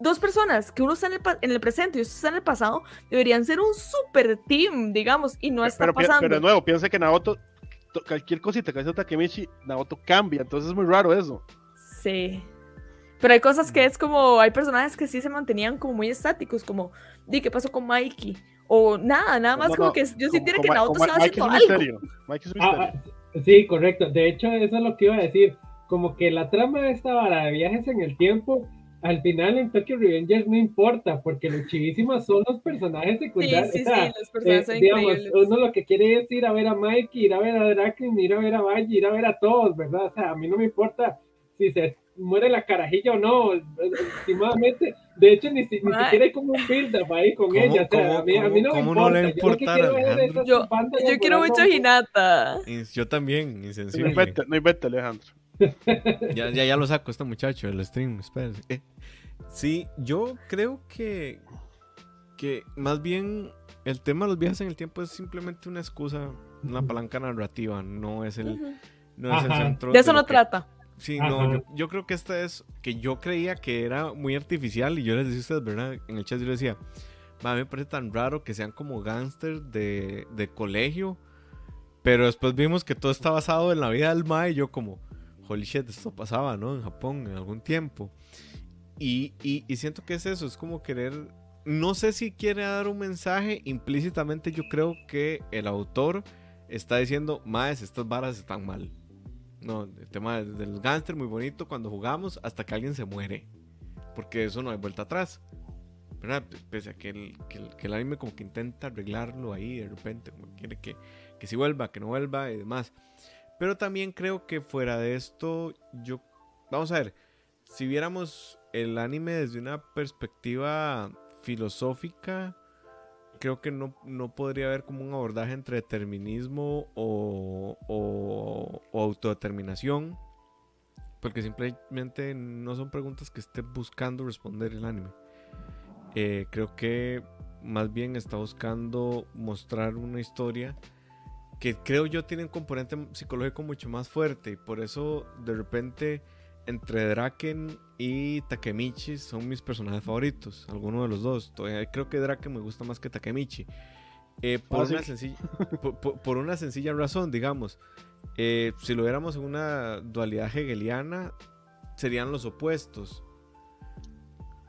dos personas, que uno está en el, en el presente y otro está en el pasado, deberían ser un super team, digamos, y no está pero, pasando. pero de nuevo, piensa que Naoto, to- cualquier cosita que hace Takemichi, Naoto cambia, entonces es muy raro eso. Sí. Pero hay cosas que es como, hay personajes que sí se mantenían como muy estáticos, como, di, ¿qué pasó con Mikey? O nada, nada más No, como no, que yo sintiera Como- que Naoto estaba haciendo un algo. misterio. Mike es un Ah, misterio. ah, sí, correcto. De hecho, eso es lo que iba a decir. Como que la trama de esta vara de viajes en el tiempo, al final en Tokyo Revengers no importa, porque lo chivísimas son los personajes Sí, secundarios. sí, o sea, sí, los personajes eh, digamos, uno lo que quiere es ir a ver a Mikey, ir a ver a Draken, ir a ver a Valle, ir a ver a todos, ¿verdad? O sea, a mí no me importa si se muere la carajilla o no, estimadamente. De hecho, ni, si- ni siquiera hay como un build-up ahí con ¿Cómo- ella. O sea, cómo- a, mí, a mí no me no importa. Yo quiero Alejandro? Yo- quiero mucho a Hinata. Y Yo también, No insensible. invente, no invente, Alejandro. Ya, ya, ya lo saco este muchacho del stream, espérense. Eh, sí, yo creo que, que más bien el tema de los viajes en el tiempo es simplemente una excusa, una palanca narrativa, no es el, no es el centro. De eso no que- trata. Sí, Ajá. no, yo, yo creo que esta es que yo creía que era muy artificial y yo les decía a ustedes, ¿verdad? En el chat yo les decía, "Ma, a mí me parece tan raro que sean como gángsters de, de colegio, pero después vimos que todo está basado en la vida del Mae y yo como, holy shit, esto pasaba, ¿no? En Japón en algún tiempo. Y, y, y siento que es eso, es como querer, no sé si quiere dar un mensaje, implícitamente yo creo que el autor está diciendo, Maes, estas varas están mal. No, el tema de- del gángster muy bonito cuando jugamos hasta que alguien se muere. Porque eso no hay vuelta atrás. Pese a que el, que el, que el anime como que intenta arreglarlo ahí de repente, como quiere que, que si vuelva, que no vuelva y demás. Pero también creo que fuera de esto, yo... Vamos a ver, si viéramos el anime desde una perspectiva filosófica, creo que no, no podría haber como un abordaje entre determinismo o, o- o autodeterminación, porque simplemente no son preguntas que esté buscando responder el anime. Eh, creo que más bien está buscando mostrar una historia que creo yo tiene un componente psicológico mucho más fuerte y por eso de repente entre Draken y Takemichi son mis personajes favoritos, alguno de los dos. Todavía creo que Draken me gusta más que Takemichi. Eh, por, Fácil. una sencilla, por, por- por una sencilla razón, digamos. Eh, si lo viéramos en una dualidad hegeliana, serían los opuestos.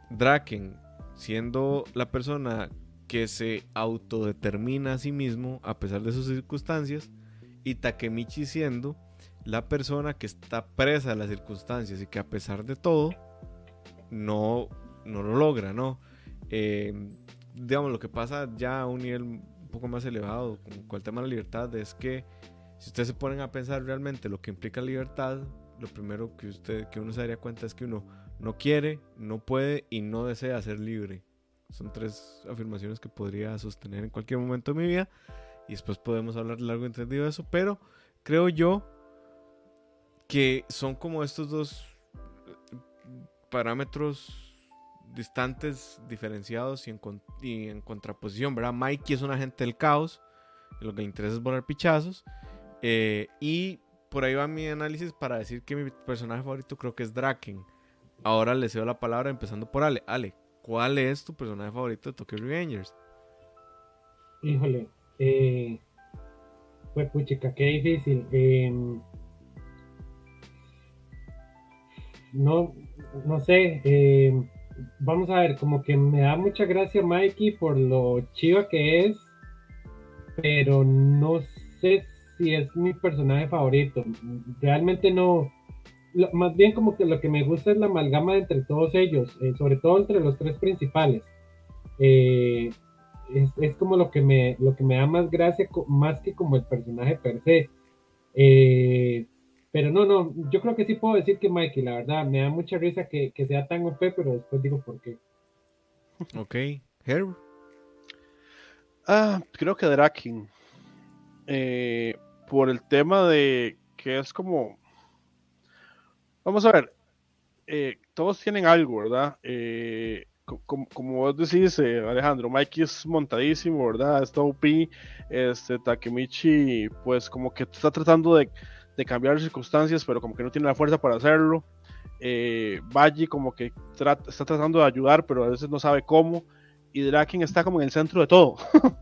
Draken, siendo la persona que se autodetermina a sí mismo a pesar de sus circunstancias, y Takemichi siendo la persona que está presa de las circunstancias y que a pesar de todo no, no lo logra, ¿no? Eh, digamos, lo que pasa ya a un nivel un poco más elevado con, el tema de la libertad es que si ustedes se ponen a pensar realmente lo que implica libertad, lo primero que, usted, que uno se daría cuenta es que uno no quiere, no puede y no desea ser libre. Son tres afirmaciones que podría sostener en cualquier momento de mi vida y después podemos hablar largo y entendido de eso, pero creo yo que son como estos dos eh, parámetros distantes, diferenciados y en, contraposición, ¿verdad? Mikey es un agente del caos lo que le interesa es volar pichazos. Eh, y por ahí va mi análisis para decir que mi personaje favorito creo que es Draken. Ahora le cedo la palabra empezando por Ale. Ale, ¿cuál es tu personaje favorito de Tokyo Revengers? Híjole, eh, pues puchica, qué difícil. Em, no, no sé. em, vamos a ver, como que me da mucha gracia Mikey por lo chiva que es, pero no sé si es mi personaje favorito. Realmente no. más bien como que lo que me gusta es la amalgama entre todos ellos, eh, sobre todo entre los tres principales. Eh, es, es como lo que me lo que me da más gracia más que como el personaje per se Eh, pero no no yo creo que sí puedo decir que Mikey la verdad me da mucha risa que, que sea tan OP pero después digo por qué Ok, Herb. Ah, creo que Draken. Eh, por el tema de que es como. Vamos a ver. eh, todos tienen algo, ¿verdad? Eh, co- como, como vos decís, eh, Alejandro, Mikey es montadísimo, ¿verdad? Está OP. Este, Takemichi, pues como que está tratando de, de cambiar circunstancias, pero como que no tiene la fuerza para hacerlo. Eh, Baji como que está tratando de ayudar, pero a veces no sabe cómo. Y Draken está como en el centro de todo.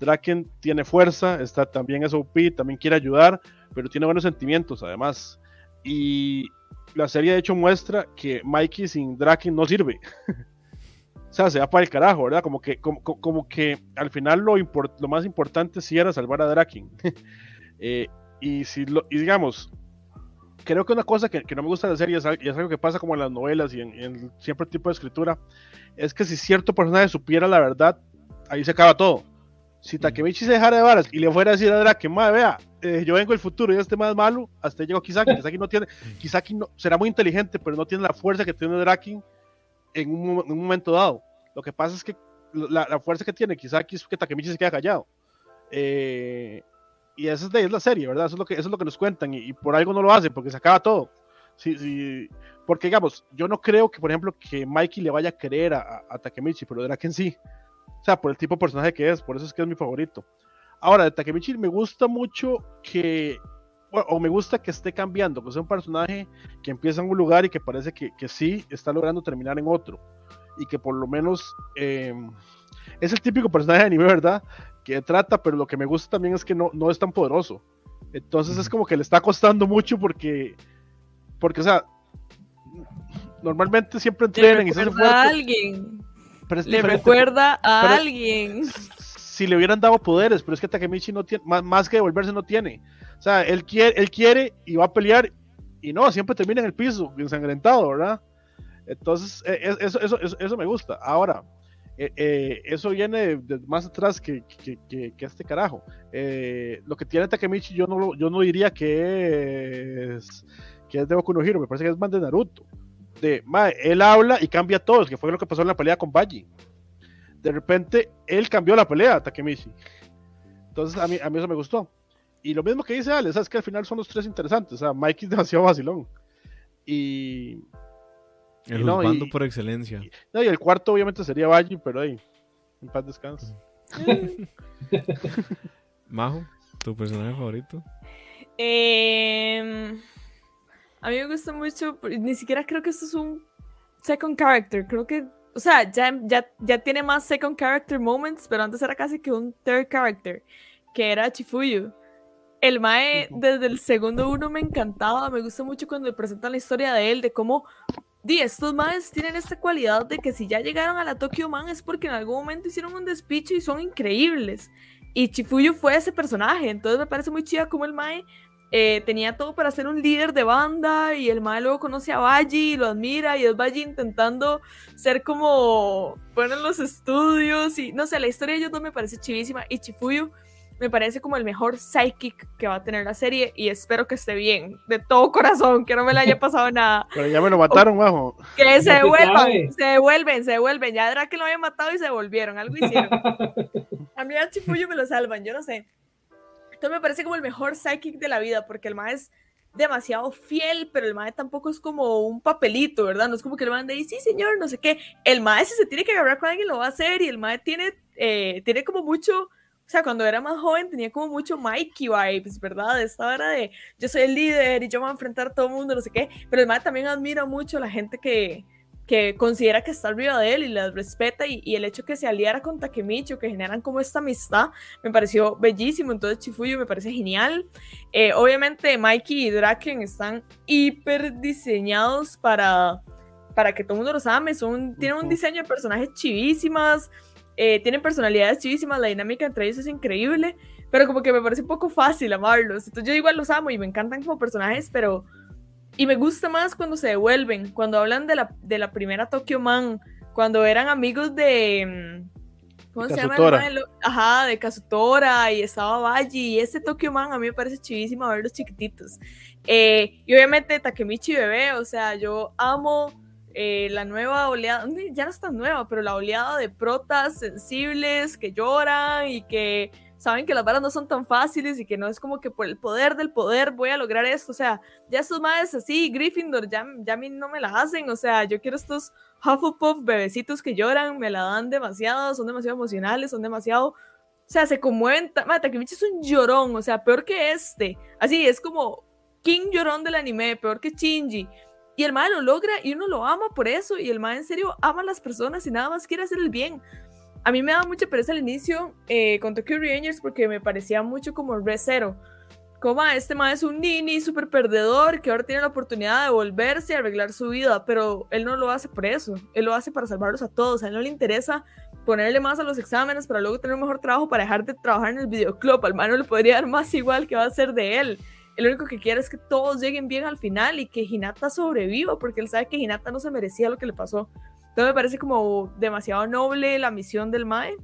Draken tiene fuerza, está también es OP, también quiere ayudar, pero tiene buenos sentimientos además. Y la serie de hecho muestra que Mikey sin Draken no sirve. o sea, se va para el carajo, ¿verdad? Como que, como, como- que al final lo, lo más importante sí era salvar a Draken. Eh, y, si lo, y digamos, creo que una cosa que, que no me gusta de la serie es, y es algo que pasa como en las novelas y en, en siempre tipo de escritura, es que si cierto personaje supiera la verdad, ahí se acaba todo. Si Takemichi se dejara de varas y le fuera a decir a Draken, madre, vea, eh, yo vengo del futuro y este más malo, hasta llegó Kisaki. Kisaki no tiene, Kisaki no, será muy inteligente, pero no tiene la fuerza que tiene Draken en un, en un momento dado. Lo que pasa es que la, la fuerza que tiene Kisaki es que Takemichi se queda callado. Eh, y esa es, de, es la serie, ¿verdad? Eso es lo que, eso es lo que nos cuentan y, y por algo no lo hacen, porque se acaba todo. Sí, sí, porque digamos, yo no creo que, por ejemplo, que Mikey le vaya a creer a, a, Takemichi, pero Draken sí. O sea, por el tipo de personaje que es, por eso es que es mi favorito. Ahora, de Takemichi me gusta mucho que, bueno, o me gusta que esté cambiando, que sea un personaje que empieza en un lugar y que parece que, que sí está logrando terminar en otro. Y que por lo menos eh, es el típico personaje de anime, ¿verdad? Que trata, pero lo que me gusta también es que no, no es tan poderoso. Entonces es como que le está costando mucho porque, porque, o sea, normalmente siempre entrenan y se hacen recuerda a alguien. pero es Le diferente. recuerda a Pero- alguien. si le hubieran dado poderes, pero es que Takemichi no tiene, más, más que devolverse no tiene. O sea, él quiere, él quiere y va a pelear y no, siempre termina en el piso, ensangrentado, ¿verdad? Entonces, eh, eh, eso, eso, eso, eso me gusta. Ahora, eh, eh, eso viene de, más atrás que, que, que- que este carajo. Eh, lo que tiene Takemichi yo no, yo no diría que es, que es de Boku no Hero, me parece que es más de Naruto. De, mae, él habla y cambia todo, que fue lo que pasó en la pelea con Baji de repente él cambió la pelea, Takemichi. Entonces a mí, a mí eso me gustó. Y lo mismo que dice Ale, ¿sabes? que al final son los tres interesantes. O sea, Mikey es demasiado vacilón. Y, El Y no, y- por excelencia. no, y el cuarto obviamente sería Baji, pero ahí, en paz descanse. Majo, tu personaje favorito. Em, a mí me gusta mucho, ni siquiera creo que esto es un second character, creo que, o sea, ya, ya, ya tiene más second character moments, pero antes era casi que un third character, que era Chifuyu. El Mae desde el segundo uno me encantaba, me gusta mucho cuando le presentan la historia de él, de cómo, di, estos Maes tienen esta cualidad de que si ya llegaron a la Tokyo Man es porque en algún momento hicieron un despicho y son increíbles. Y Chifuyu fue ese personaje, entonces me parece muy chida como el Mae eh, tenía todo para ser un líder de banda y el Mae luego conoce a Baji y lo admira y es Baji intentando ser como bueno en los estudios y no sé, la historia de ellos dos me parece chivísima y Chifuyu me parece como el mejor psychic que va a tener la serie y espero que esté bien, de todo corazón, que no me le haya pasado nada. Pero ya me lo mataron, bajo. Que se devuelvan, se devuelven, se devuelven. Ya Draken lo había matado y se devolvieron, algo hicieron. A mí a Chifuyu me lo salvan, yo no sé. Entonces me parece como el mejor psychic de la vida, porque el es demasiado fiel, pero el mae tampoco es como un papelito, ¿verdad? No es como que el mae ande ahí, sí señor, no sé qué. El mae si se tiene que agarrar con alguien lo va a hacer y el mae tiene, eh, tiene como mucho, sea, cuando era más joven tenía como mucho Mikey vibes, ¿verdad? Esta hora de yo soy el líder y yo voy a enfrentar a todo el mundo, no sé qué. Pero el mae también admira mucho a la gente que, que considera que está arriba de él y las respeta y, y el hecho que se aliara con Takemichi, que generan como esta amistad, me pareció bellísimo, entonces Chifuyo me parece genial. Eh, obviamente Mikey y Draken están hiper diseñados para, para que todo el mundo los ame, son, tienen un diseño de personajes chivísimas, eh, tienen personalidades chivísimas, la dinámica entre ellos es increíble, pero como que me parece un poco fácil amarlos, entonces yo igual los amo y me encantan como personajes, pero... Y me gusta más cuando se devuelven, cuando hablan de la, de la primera Tokyo Man, cuando eran amigos de... mm, ¿Cómo se llama? el Ajá, de Kazutora y estaba Baji. Y ese Tokyo Man a mí me parece chivísimo verlos chiquititos. Eh, y obviamente Takemichi Bebé, o sea, yo amo eh, la nueva oleada, ya no es tan nueva, pero la oleada de protas sensibles que lloran y que saben que las varas no son tan fáciles y que no es como que por el poder del poder voy a lograr esto. O sea, ya estos madres así, Gryffindor, ya, ya a mí no me la hacen. O sea, yo quiero estos Hufflepuff bebecitos que lloran, me la dan demasiado, son demasiado emocionales, son demasiado. O sea, se conmueven. ta- ma, Takemichi es un llorón, o sea, peor que este. Así, es como King llorón del anime, peor que Shinji. Y el mae lo logra y uno lo ama por eso. Y el mae en serio ama a las personas y nada más quiere hacer el bien. A mí me daba mucha pereza al inicio eh, con Tokyo Revengers porque me parecía mucho como Re Zero. Como "Ah, este mae es un nini súper perdedor que ahora tiene la oportunidad de volverse y arreglar su vida, pero él no lo hace por eso. Él lo hace para salvarlos a todos. A él no le interesa ponerle más a los exámenes para luego tener un mejor trabajo para dejar de trabajar en el videoclub. Al mae no le podría dar más igual que va a ser de él. El único que quiere es que todos lleguen bien al final y que Hinata sobreviva, porque él sabe que Hinata no se merecía lo que le pasó. Entonces me parece como demasiado noble la misión del Mae.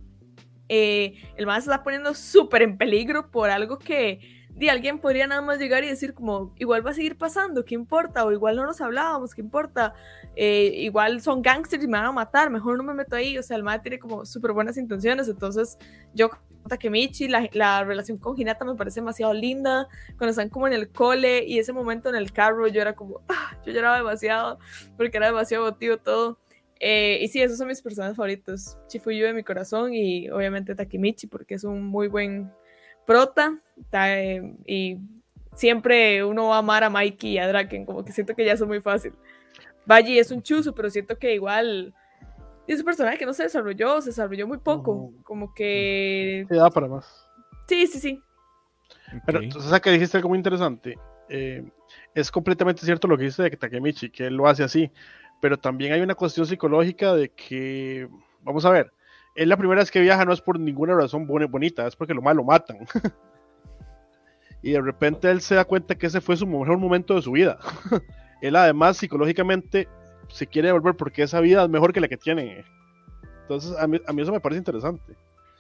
Eh, el Mae se está poniendo súper en peligro por algo que de alguien podría nada más llegar y decir como, igual va a seguir pasando, ¿qué importa? O igual no nos hablábamos, ¿qué importa? Eh, igual son gangsters y me van a matar, mejor no me meto ahí. O sea, el Mae tiene como súper buenas intenciones, entonces yo Takemichi, la, la relación con Hinata me parece demasiado linda, cuando están como en el cole y ese momento en el carro yo era como, ah, yo lloraba demasiado porque era demasiado emotivo todo. Eh, y sí, esos son mis personajes favoritos. Chifuyu de mi corazón y obviamente Takemichi porque es un muy buen prota. ta- eh, y siempre uno va a amar a Mikey y a Draken, como que siento que ya son muy fácil. Baji es un chuzo, pero siento que igual es un personaje que no se desarrolló, se desarrolló muy poco. Como que. Sí, da para más. Sí, sí, sí. Pero entonces acá dijiste algo muy interesante. Eh, es completamente cierto lo que dice de que Takemichi, que él lo hace así. Pero también hay una cuestión psicológica de que, vamos a ver, él la primera vez que viaja no es por ninguna razón boni- bonita, es porque lo malo matan. y de repente él se da cuenta que ese fue su mejor momento de su vida. él además psicológicamente se quiere devolver porque esa vida es mejor que la que tiene. Entonces a mí, a mí eso me parece interesante.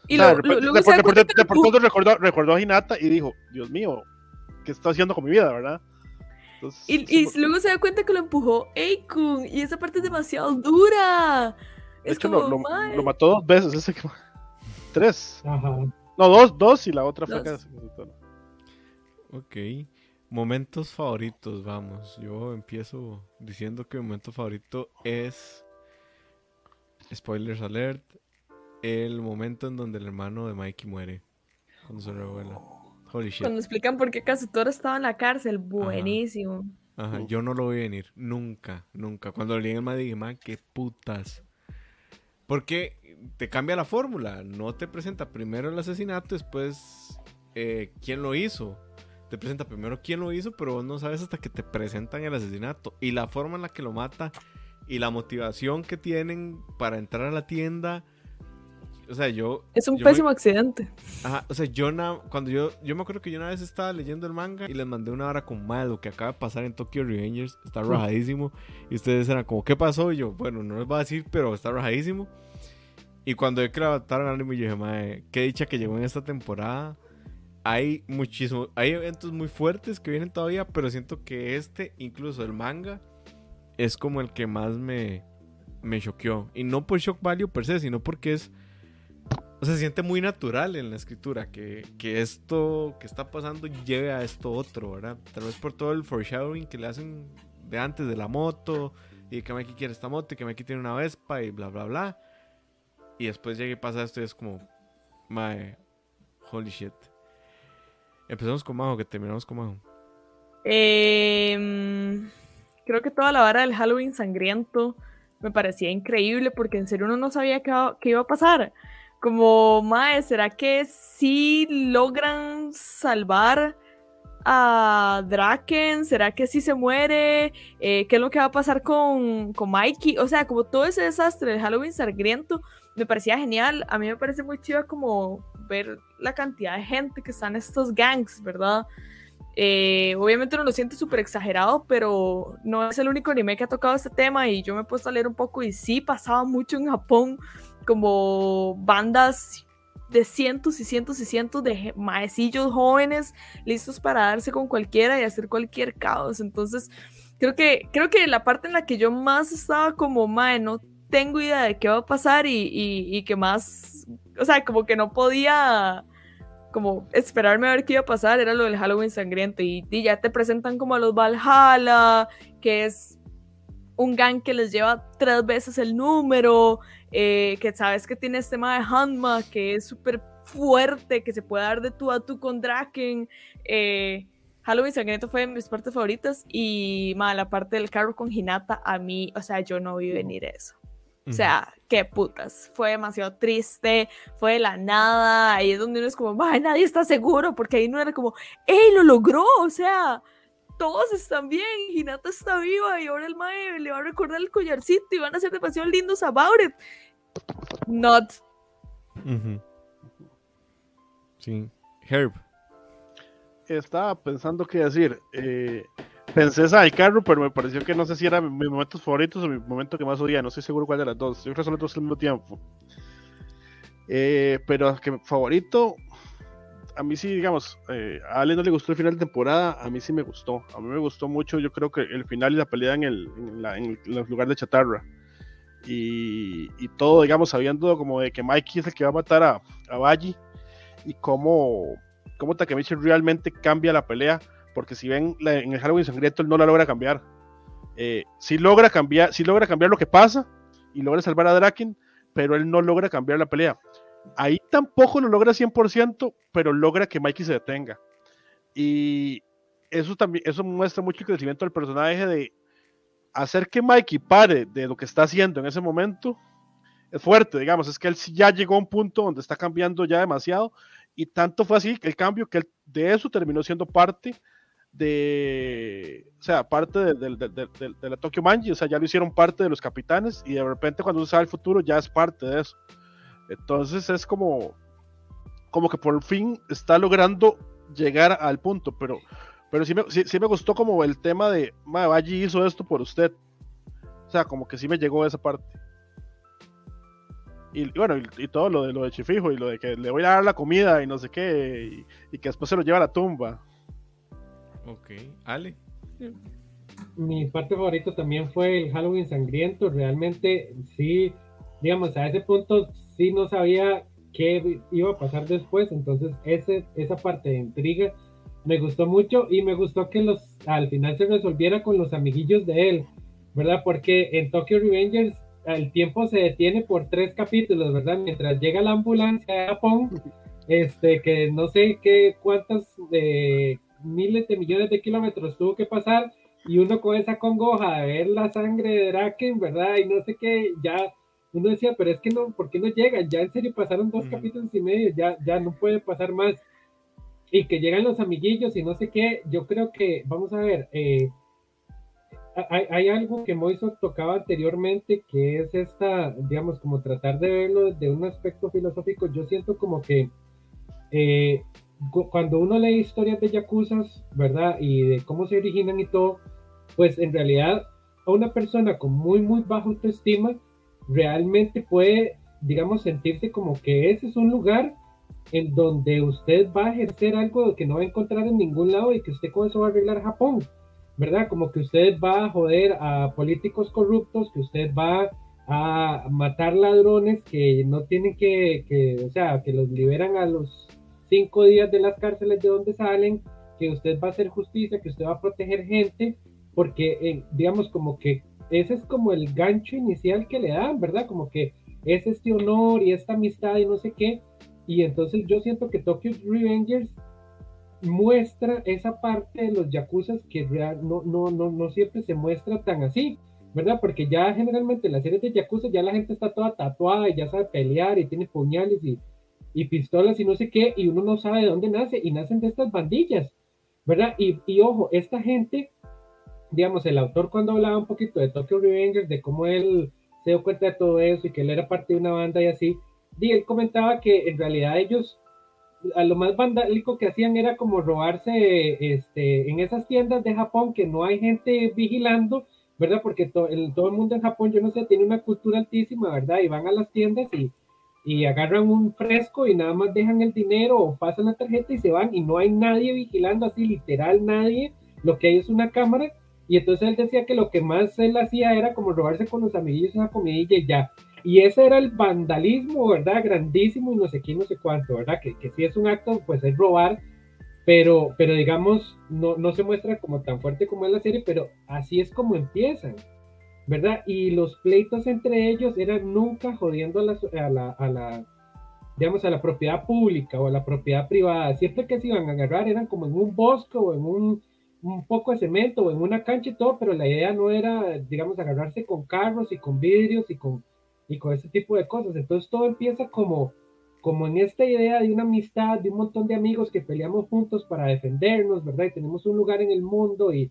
Y O sea, lo- de lo- de se da por- de- cuenta que de lo por recordó, recordó a Hinata y dijo, Dios mío, ¿qué está haciendo con mi vida, verdad? Entonces, Y, y luego se da cuenta que lo empujó Eikun y esa parte es demasiado dura. de Es hecho, como, lo, lo- lo mató dos veces, ese que- tres. Ajá. No, dos, dos y la otra fue. Ok. Momentos favoritos, vamos. Yo empiezo diciendo que mi momento favorito es. Spoilers alert. El momento en donde el hermano de Mikey muere. Cuando se revela. Holy shit. Cuando explican por qué Kazutora estaba en la cárcel, buenísimo. Ajá, yo no lo voy a venir. Nunca, nunca. Cuando leí el man dije, man, qué putas. Porque te cambia la fórmula. No te presenta primero el asesinato, después eh, quién lo hizo. Te presenta primero quién lo hizo, pero vos no sabes hasta que te presentan el asesinato. Y la forma en la que lo mata y la motivación que tienen para entrar a la tienda. O sea, yo. Es un yo me- pésimo accidente. Ajá, o sea, yo na- cuando yo, yo me acuerdo que yo una vez estaba leyendo el manga y les mandé una hora con mal lo que acaba de pasar en Tokyo Revengers, está rajadísimo. Y ustedes eran como, ¿qué pasó? Y yo, bueno, no les voy a decir, pero está rajadísimo. Y cuando yo adaptaron al anime, yo dije, madre, qué dicha que llegó en esta temporada. Hay muchísimo, hay eventos muy fuertes que vienen todavía, pero siento que este, incluso el manga, es como el que más me, me choqueó. Y no por shock value per se, sino porque es o sea, se siente muy natural en la escritura que, que esto que está pasando lleve a esto otro, ¿verdad? Tal vez por todo el foreshadowing que le hacen de antes de la moto y que Mikey quiere esta moto y que Mikey tiene una Vespa y bla, bla, bla. Y después llega y pasa esto y es como, mae, Holy shit. Empezamos con Majo, que terminamos con Majo. Em, creo que toda la vara del Halloween sangriento me parecía increíble porque en serio uno no sabía qué, qué iba a pasar. Como, mae, ¿será que sí logran salvar a Draken? ¿Será que sí se muere? Eh, ¿Qué es lo que va a pasar con, con Mikey? O sea, como todo ese desastre del Halloween sangriento me parecía genial. A mí me parece muy chido como ver la cantidad de gente que están estos gangs, ¿verdad? Eh, obviamente no lo siento súper exagerado, pero no es el único anime que ha tocado este tema y yo me he puesto a leer un poco y sí pasaba mucho en Japón como bandas de cientos y cientos y cientos de maecillos jóvenes listos para darse con cualquiera y hacer cualquier caos. Entonces, creo que, creo que la parte en la que yo más estaba como, mae, no tengo idea de qué va a pasar y, y que más, o sea, como que no podía como esperarme a ver qué iba a pasar, era lo del Halloween sangriento. Y, ya te presentan como a los Valhalla, que es un gang que les lleva tres veces el número, eh, que sabes que tiene este tema de Hanma, que es súper fuerte, que se puede dar de tú a tú con Draken. Eh, Halloween Sangriento fue de mis partes favoritas y la parte del carro con Hinata, a mí, o sea, yo no vi venir eso. O sea, qué putas. Fue demasiado triste, fue de la nada. Ahí es donde uno es como, ay, nadie está seguro, porque ahí no era como, ¡ey, lo logró! O sea, todos están bien, Hinata está viva y ahora el mae le va a recordar el collarcito y van a ser demasiado lindos about it. Not. Sí. Herb. Estaba pensando qué decir. Eh, Pensé esa del carro, pero me pareció que no sé si era mis momentos favoritos o mi momento que más odia. No estoy seguro cuál de las dos. Yo creo que son los dos al mismo tiempo. Eh, pero que favorito, a mí sí, digamos, eh, a Ale no le gustó el final de temporada, a mí sí me gustó. A mí me gustó mucho, yo creo que el final y la pelea en el, en lugar de chatarra. Y, y, todo, digamos, sabiendo como de que Mikey es el que va a matar a, a y cómo, cómo Takemichi realmente cambia la pelea porque si ven en el Halloween sangriento, él no la logra cambiar. Eh, sí logra cambiar, sí logra cambiar lo que pasa y logra salvar a Draken, pero él no logra cambiar la pelea. Ahí tampoco lo logra 100%, pero logra que Mikey se detenga. Y eso también eso muestra mucho el crecimiento del personaje de hacer que Mikey pare de lo que está haciendo en ese momento. Es fuerte, digamos, es que él ya llegó a un punto donde está cambiando ya demasiado y tanto fue así el cambio que él de eso terminó siendo parte de, o sea, parte de, la Tokyo Manji, o sea, ya lo hicieron parte de los capitanes y de repente cuando uno sabe el futuro ya es parte de eso. Entonces es como, como que por fin está logrando llegar al punto, pero, pero sí, me, sí, me gustó como el tema de, Manji hizo esto por usted. O sea, como que sí me llegó esa parte. Y, bueno, y, todo lo de lo de Chifijo y lo de que le voy a dar la comida y no sé qué, y, y que después se lo lleva a la tumba. Ok, Ale. Mi parte favorita también fue el Halloween sangriento. Realmente, sí, digamos, a ese punto sí no sabía qué iba a pasar después. Entonces, ese, esa parte de intriga me gustó mucho y me gustó que los, al final se resolviera con los amiguillos de él, ¿verdad? Porque en Tokyo Revengers el tiempo se detiene por tres capítulos, ¿verdad? Mientras llega la ambulancia de Japón, este, que no sé qué cuántas eh, miles de millones de kilómetros tuvo que pasar y uno con esa congoja de ver la sangre de Draken, ¿verdad? Y no sé qué, ya uno decía, pero es que no, ¿por qué no llegan? Ya en serio pasaron dos capítulos y medio, ya, ya no puede pasar más. Y que llegan los amiguillos y no sé qué, yo creo que, vamos a ver, eh, hay, hay, algo que Moiso tocaba anteriormente, que es esta, digamos, como tratar de verlo de un aspecto filosófico. Yo siento como que eh, cuando uno lee historias de yakuzas, ¿verdad? Y de cómo se originan y todo, pues en realidad a una persona con muy, muy baja autoestima realmente puede, digamos, sentirse como que ese es un lugar en donde usted va a ejercer algo que no va a encontrar en ningún lado y que usted con eso va a arreglar Japón, ¿verdad? Como que usted va a joder a políticos corruptos, que usted va a matar ladrones que no tienen que, que o sea, que los liberan a los cinco días de las cárceles de donde salen, que usted va a hacer justicia, que usted va a proteger gente, porque eh, digamos como que ese es como el gancho inicial que le dan, ¿verdad? Como que es este honor y esta amistad y no sé qué, Y entonces yo siento que Tokyo Revengers muestra esa parte de los yakuzas que no, no, no, no siempre se muestra tan así, ¿verdad? Porque ya generalmente en las series de yakuza ya la gente está toda tatuada y ya sabe pelear y tiene puñales y, y pistolas y no sé qué, y uno no sabe de dónde nace, y nacen de estas bandillas, ¿verdad? Y, y ojo, esta gente, digamos, el autor cuando hablaba un poquito de Tokyo Revengers, de cómo él se dio cuenta de todo eso y que él era parte de una banda y así, y él comentaba que en realidad ellos a lo más vandálico que hacían era como robarse este, en esas tiendas de Japón que no hay gente vigilando, ¿verdad? Porque el, todo el mundo en Japón, yo no sé, tiene una cultura altísima, ¿verdad? Y van a las tiendas y, y agarran un fresco y nada más dejan el dinero o pasan la tarjeta y se van y no hay nadie vigilando así, literal nadie, lo que hay es una cámara. Y entonces él decía que lo que más él hacía era como robarse con los amiguillos una comidilla y ya. Y ese era el vandalismo, ¿verdad? Grandísimo y no sé qué, no sé cuánto, ¿verdad? Que, que sí es un acto, pues es robar, pero, pero digamos, no, no se muestra como tan fuerte como en la serie, pero así es como empiezan, ¿verdad? Y los pleitos entre ellos eran nunca jodiendo a la, a la, digamos, a la propiedad pública o a la propiedad privada. Siempre que se iban a agarrar eran como en un bosque o en un, un poco de cemento o en una cancha y todo, pero la idea no era, digamos, agarrarse con carros y con vidrios y con y con ese tipo de cosas. Entonces todo empieza como, como en esta idea de una amistad, de un montón de amigos que peleamos juntos para defendernos, ¿verdad? Y tenemos un lugar en el mundo y,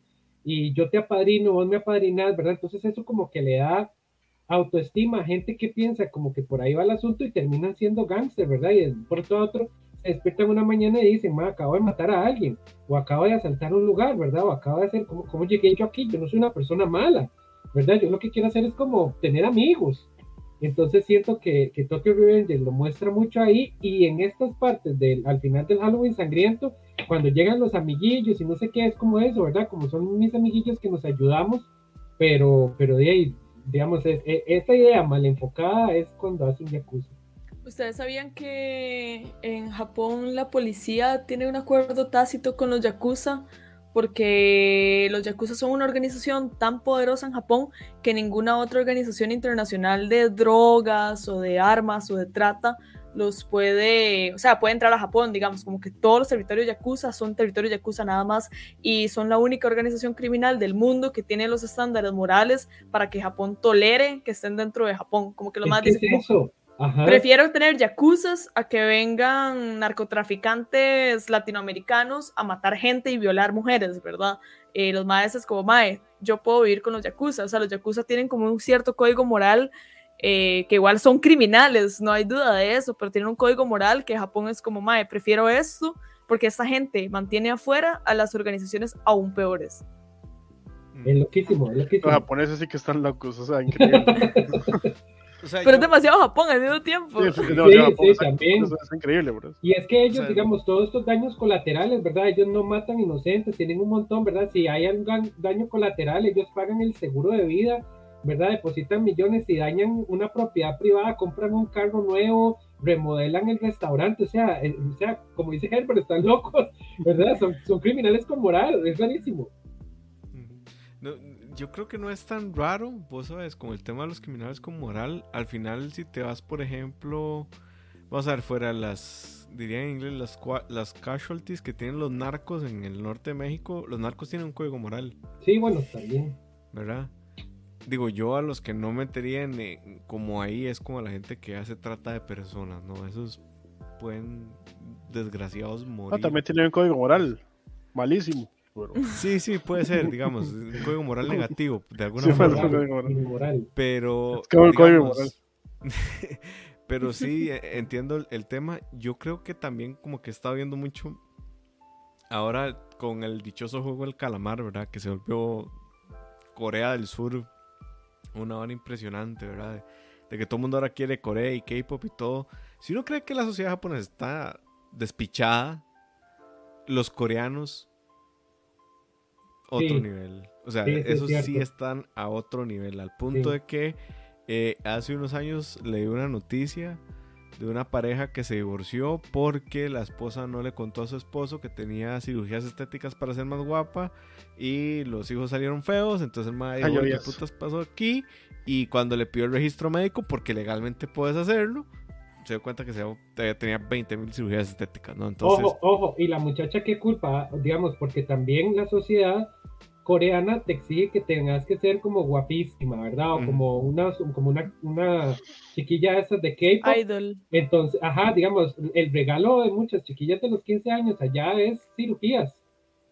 y yo te apadrino, vos me apadrinas, ¿verdad? Entonces eso como que le da autoestima a gente que piensa como que por ahí va el asunto y terminan siendo gángster, ¿verdad? Y por todo otro se despiertan una mañana y dicen, ma, acabo de matar a alguien, o acabo de asaltar un lugar, ¿verdad? O acabo de hacer, ¿cómo, ¿cómo llegué yo aquí? Yo no soy una persona mala, ¿verdad? Yo lo que quiero hacer es como tener amigos, entonces siento que, que Tokyo Revengers lo muestra mucho ahí y en estas partes del, al final del Halloween sangriento, cuando llegan los amiguillos y no sé qué es como eso, ¿verdad? Como son mis amiguillos que nos ayudamos, pero, pero de ahí, digamos, es, es, esta idea mal enfocada es cuando hacen Yakuza. ¿Ustedes sabían que en Japón la policía tiene un acuerdo tácito con los Yakuza? Porque los Yakuza son una organización tan poderosa en Japón que ninguna otra organización internacional de drogas o de armas o de trata los puede, o sea, puede entrar a Japón, digamos, como que todos los territorios Yakuza son territorios Yakuza nada más y son la única organización criminal del mundo que tiene los estándares morales para que Japón tolere que estén dentro de Japón, como que lo más dicen, es eso? Ajá. Prefiero tener yacuzas a que vengan narcotraficantes latinoamericanos a matar gente y violar mujeres, ¿verdad? Eh, los maestros como, mae, yo puedo vivir con los yakuza, o sea, los yakuza tienen como un cierto código moral eh, que igual son criminales, no hay duda de eso, pero tienen un código moral que Japón es como, mae, prefiero esto porque esta gente mantiene afuera a las organizaciones aún peores. Es loquísimo, es loquísimo. Los japoneses sí que están locos, o sea, increíble. O sea, pero yo... es demasiado Japón al mismo tiempo. Sí, sí, sí, Japón, sí también. Eso es increíble, bro. Y es que ellos, o sea, digamos, todos estos daños colaterales, ¿verdad? Ellos no matan inocentes, tienen un montón, ¿verdad? Si hay algún daño colateral, ellos pagan el seguro de vida, ¿verdad? Depositan millones y dañan una propiedad privada, compran un carro nuevo, remodelan el restaurante, o sea, el, o sea como dice Herbert, están locos, ¿verdad? Son, son criminales con moral, es rarísimo. No, yo creo que no es tan raro, vos sabes, como el tema de los criminales con moral. Al final, si te vas, por ejemplo, vamos a ver, fuera las, diría en inglés, las, las casualties que tienen los narcos en el norte de México, los narcos tienen un código moral. Sí, bueno, también. ¿Verdad? Digo, yo a los que no meterían en, como ahí es como a la gente que hace trata de personas, ¿no? Esos pueden, desgraciados, morir. No, también tienen un código moral, malísimo. Sí, sí, puede ser, digamos, un código moral negativo, de alguna sí, forma. Moral. Pero. Es como el código moral. pero sí, entiendo el, el, tema. Yo creo que también, como que está viendo mucho. Ahora con el dichoso juego del calamar, ¿verdad? Que se volvió Corea del Sur una hora impresionante, ¿verdad? De, de que todo el mundo ahora quiere Corea y K-pop y todo. Si uno cree que la sociedad japonesa está despichada, los coreanos otro Sí. nivel. O sea, Sí, sí, es esos sí están a otro nivel. Al punto Sí. de que eh, hace unos años leí una noticia de una pareja que se divorció porque la esposa no le contó a su esposo que tenía cirugías estéticas para ser más guapa y los hijos salieron feos. Entonces el madre Ay, dijo, ¿qué putas pasó aquí? Y cuando le pidió el registro médico, porque legalmente puedes hacerlo, se dio cuenta que se, tenía 20.000 cirugías estéticas, ¿no? Entonces... Ojo, ojo, y la muchacha qué culpa, digamos, porque también la sociedad coreana te exige que tengas que ser como guapísima, ¿verdad? O como una, como una, una chiquilla esas de K-pop. Idol. Entonces, ajá, digamos, el regalo de muchas chiquillas de los 15 años allá es cirugías,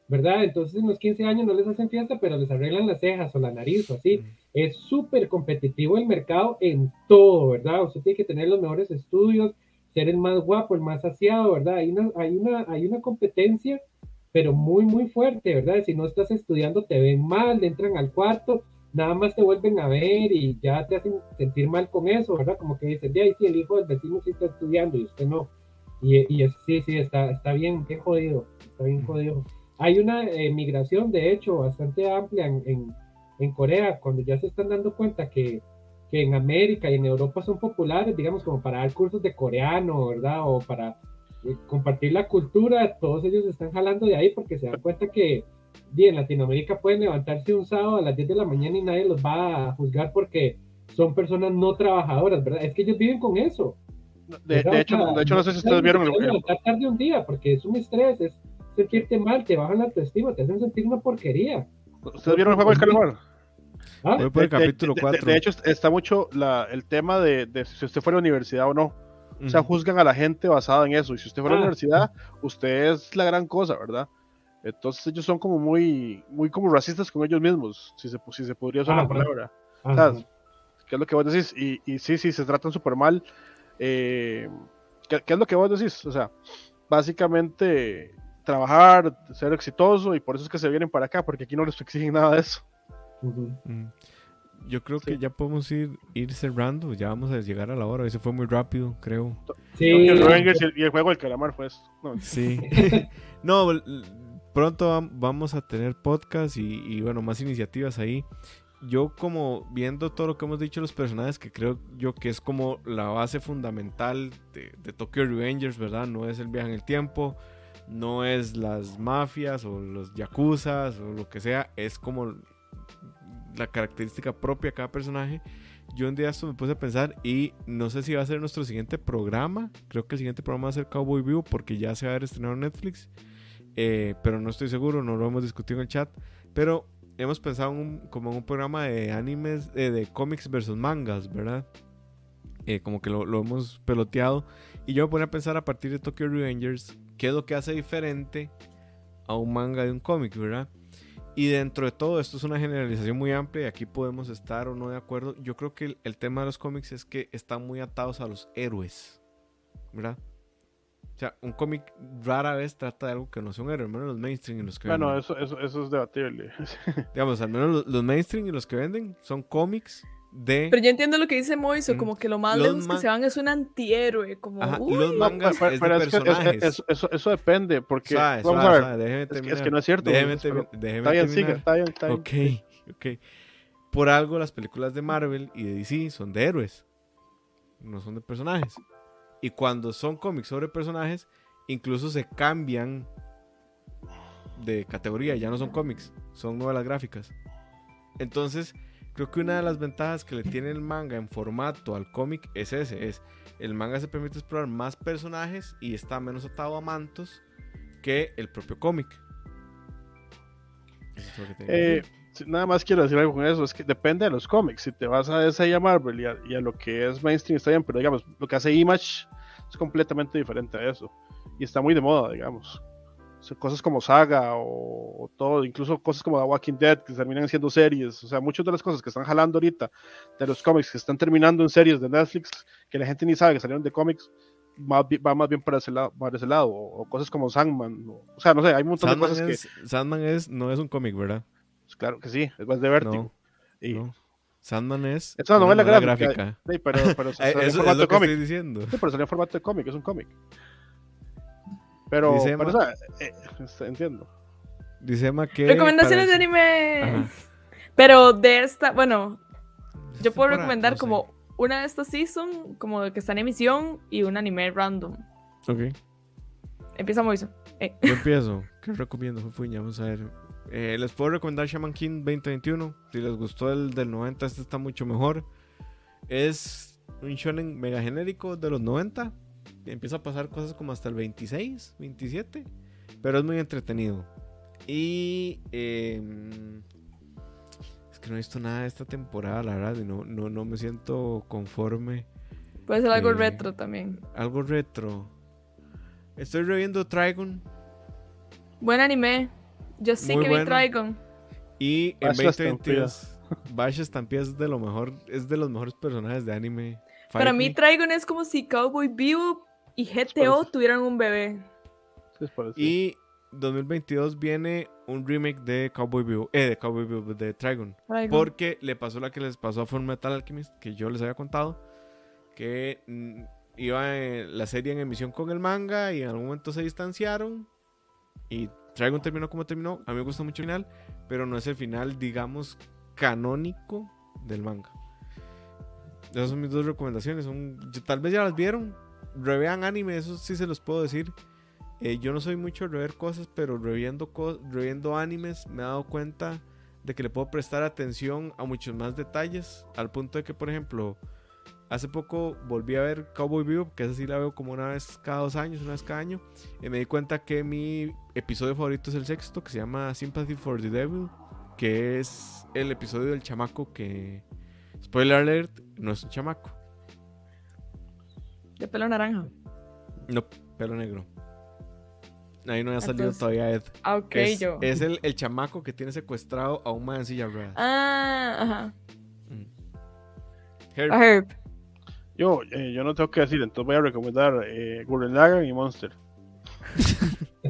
¿verdad? Entonces en los 15 años no les hacen fiesta, pero les arreglan las cejas o la nariz o así. Es súper competitivo el mercado en todo, ¿verdad? Usted tiene que tener los mejores estudios, ser el más guapo, el más saciado, ¿verdad? Hay una, hay una, hay una competencia pero muy, muy fuerte, ¿verdad? Si no estás estudiando, te ven mal, entran al cuarto, nada más te vuelven a ver y ya te hacen sentir mal con eso, ¿verdad? Como que dicen, de ahí sí, el hijo del vecino sí está estudiando y usted no. Y, y sí, sí, está, está bien, qué jodido, está bien jodido. Hay una eh, migración, de hecho, bastante amplia en, en, en, Corea, cuando ya se están dando cuenta que, que en América y en Europa son populares, digamos, como para dar cursos de coreano, ¿verdad? O para compartir la cultura, todos ellos están jalando de ahí porque se dan cuenta que en Latinoamérica pueden levantarse un sábado a las 10 de la mañana y nadie los va a juzgar porque son personas no trabajadoras, ¿verdad? Es que ellos viven con eso. De, hecho, de hecho, no sé si ustedes vieron el video. tarde un día porque es un estrés, es sentirte mal, te bajan la autoestima, te hacen sentir una porquería. ¿Ustedes vieron el juego del calamar? ¿Ah? Por el capítulo de, 4. De, hecho, está mucho la, el tema de, de si usted fue a la universidad o no o sea, juzgan a la gente basada en eso. Y si usted fue a la ah, universidad, usted es la gran cosa, ¿verdad? Entonces ellos son como muy, muy como racistas con ellos mismos, si se, si se podría usar la palabra. ¿Qué es lo que vos decís? Y, y sí, sí, se tratan súper mal. Eh, ¿qué, ¿qué, es lo que vos decís? O sea, básicamente trabajar, ser exitoso y por eso es que se vienen para acá, porque aquí no les exigen nada de eso yo creo que ya podemos ir, ir cerrando. Ya vamos a llegar a la hora. Ese fue muy rápido, creo. Sí. y el juego del calamar fue eso. No. Sí. no, pronto vamos a tener podcast y, bueno, más iniciativas ahí. Yo como viendo todo lo que hemos dicho los personajes, que creo yo que es como la base fundamental de, de Tokyo Revengers, ¿verdad? No es el viaje en el tiempo, no es las mafias o los yakuzas o lo que sea, es como la característica propia de cada personaje. Yo un día esto me puse a pensar y no sé si va a ser nuestro siguiente programa. Creo que el siguiente programa va a ser Cowboy Vivo porque ya se va a haber estrenado en Netflix. Eh, pero no estoy seguro, no lo hemos discutido en el chat. Pero hemos pensado como en un programa de animes, eh, de cómics versus mangas, ¿verdad? Eh, como que lo, lo, hemos peloteado. Y yo me ponía a pensar a partir de Tokyo Revengers, qué es lo que hace diferente a un manga de un cómic, ¿verdad? Y dentro de todo, esto es una generalización muy amplia y aquí podemos estar o no de acuerdo. Yo creo que el, tema de los cómics es que están muy atados a los héroes, ¿verdad? O sea, un cómic rara vez trata de algo que no son héroes, al menos los mainstream y los que bueno, venden. Bueno, eso, eso, eso es debatible. Digamos, al menos los, los mainstream y los que venden son cómics pero yo entiendo lo que dice Moiso, como que lo más lejos que se van es un antihéroe, como... los mangas es de personajes. eso, depende, porque... vamos a ver, es, que, no es cierto. Déjeme, está bien, siga, está bien, está bien. Ok, ok. Por algo las películas de Marvel y de DC son de héroes, no son de personajes. Y cuando son cómics sobre personajes, incluso se cambian de categoría, ya no son cómics, son novelas gráficas. Entonces Creo que una de las ventajas que le tiene el manga en formato al cómic es ese, es el manga se permite explorar más personajes y está menos atado a mantos que el propio cómic. Eh, nada más quiero decir algo con eso, es que depende de los cómics, si te vas a ese a Marvel y a, y a lo que es mainstream está bien, pero digamos, lo que hace Image es completamente diferente a eso. Y está muy de moda, digamos cosas como Saga o, todo, incluso cosas como The Walking Dead que terminan siendo series, o sea, muchas de las cosas que están jalando ahorita de los cómics que están terminando en series de Netflix, que la gente ni sabe que salieron de cómics, va, más bien para ese lado, para ese lado o, cosas como Sandman, o, sea, no sé, hay un montón de cosas que... Sandman es, no es un cómic, ¿verdad? Pues claro que sí, es más de Vertigo. y, Sandman es, es una novela gráfica. Sí, pero, pero que estoy diciendo. Sí, pero salió en formato de cómic, es un cómic. Pero, pero o sea, eh, este, entiendo. Dice Emma que. Recomendaciones de anime. Pero de esta, bueno, yo puedo recomendar como una de estas season, como que está en emisión, y un anime random. Ok. Empieza Moiso. Eh. Yo empiezo. ¿Qué recomiendo, Fufuña? Vamos a ver. Eh, les puedo recomendar Shaman King 2021. Si les gustó el del 90, este está mucho mejor. Es un shonen mega genérico de los 90. Empieza a pasar cosas como hasta el 26, 27. Pero es muy entretenido. Y em, es que no he visto nada de esta temporada, la verdad. Y no, no, no me siento conforme. Puede ser algo Eh, retro también. Algo retro. Estoy reviendo Trigon. Buen anime. Yo sí Muy que vi. Trigon. Y en Bash 2022, Bash Stampede es de lo mejor, es de los mejores personajes de anime. Para mí. Trigon es como si Cowboy Bebop y GTO parece. tuvieran un bebé. Sí, es parecido. Y 2022 viene un remake de Cowboy Bebop, eh, de Cowboy Bebop, de Trigon. Trigon. Porque le pasó la que les pasó a Full Metal Alchemist, que yo les había contado, que mm, iba en- la serie en emisión con el manga y en algún momento se distanciaron y Trigon terminó como terminó. A mí me gusta mucho el final, pero no es el final, digamos, canónico del manga. Esas son mis dos recomendaciones. Son, yo- tal vez ya las vieron. Revean anime, eso sí se los puedo decir. Eh, yo no soy mucho de rever cosas, pero reviendo, reviendo animes me he dado cuenta de que le puedo prestar atención a muchos más detalles. Al punto de que, por ejemplo, hace poco volví a ver Cowboy Bebop, que esa sí la veo como una vez cada dos años, una vez cada año. Y me di cuenta que mi episodio favorito es el sexto, que se llama Sympathy for the Devil, que es el episodio del chamaco que... Spoiler alert, no es un chamaco, De pelo naranja. no, pelo negro. Ahí no ha salido Entonces- todavía Ed. Ah, ok, es yo. es el, el chamaco que tiene secuestrado a un man en silla ruedas. Ah, ajá. Mm. Herb, A Herb. Yo, eh, yo no tengo que decir, entonces voy a recomendar eh, Gurren Lagann y Monster.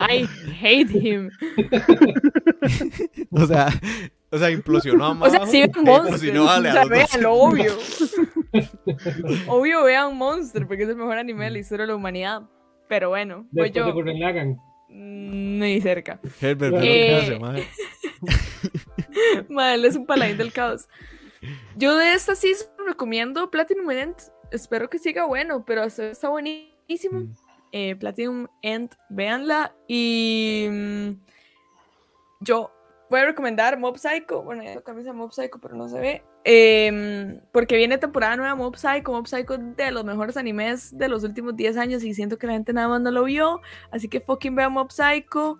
I hate him. O sea, o sea, implosionó a O sea, sí vean Monster. O sea, obvio. obvio vean Monster, porque es el mejor anime de la historia de la humanidad. Pero bueno, de yo. Lagann. Mm, Ni cerca. Herbert, Eh. Madre, él es un paladín del caos. Yo de esta sí recomiendo Platinum End. Espero que siga bueno, pero hasta ahora está buenísimo. Mm. Eh, Platinum End, véanla. Y mm, yo voy a recomendar Mob Psycho. Bueno, ya camisa Mob Psycho, pero no se ve. Em, porque viene temporada nueva Mob Psycho. Mob Psycho de los mejores animes de los últimos 10 años y siento que la gente nada más no lo vio. Así que fucking vean Mob Psycho.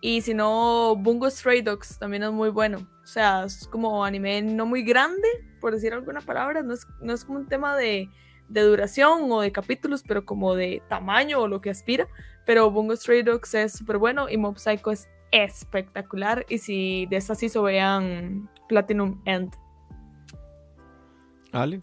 Y si no, Bungo Stray Dogs también es muy bueno. O sea, es como anime no muy grande, por decir alguna palabra. No es, no es como un tema de, de duración o de capítulos, pero como de tamaño o lo que aspira. Pero Bungo Stray Dogs es súper bueno y Mob Psycho es espectacular. Y si de estas hizo, vean Platinum End. Ale.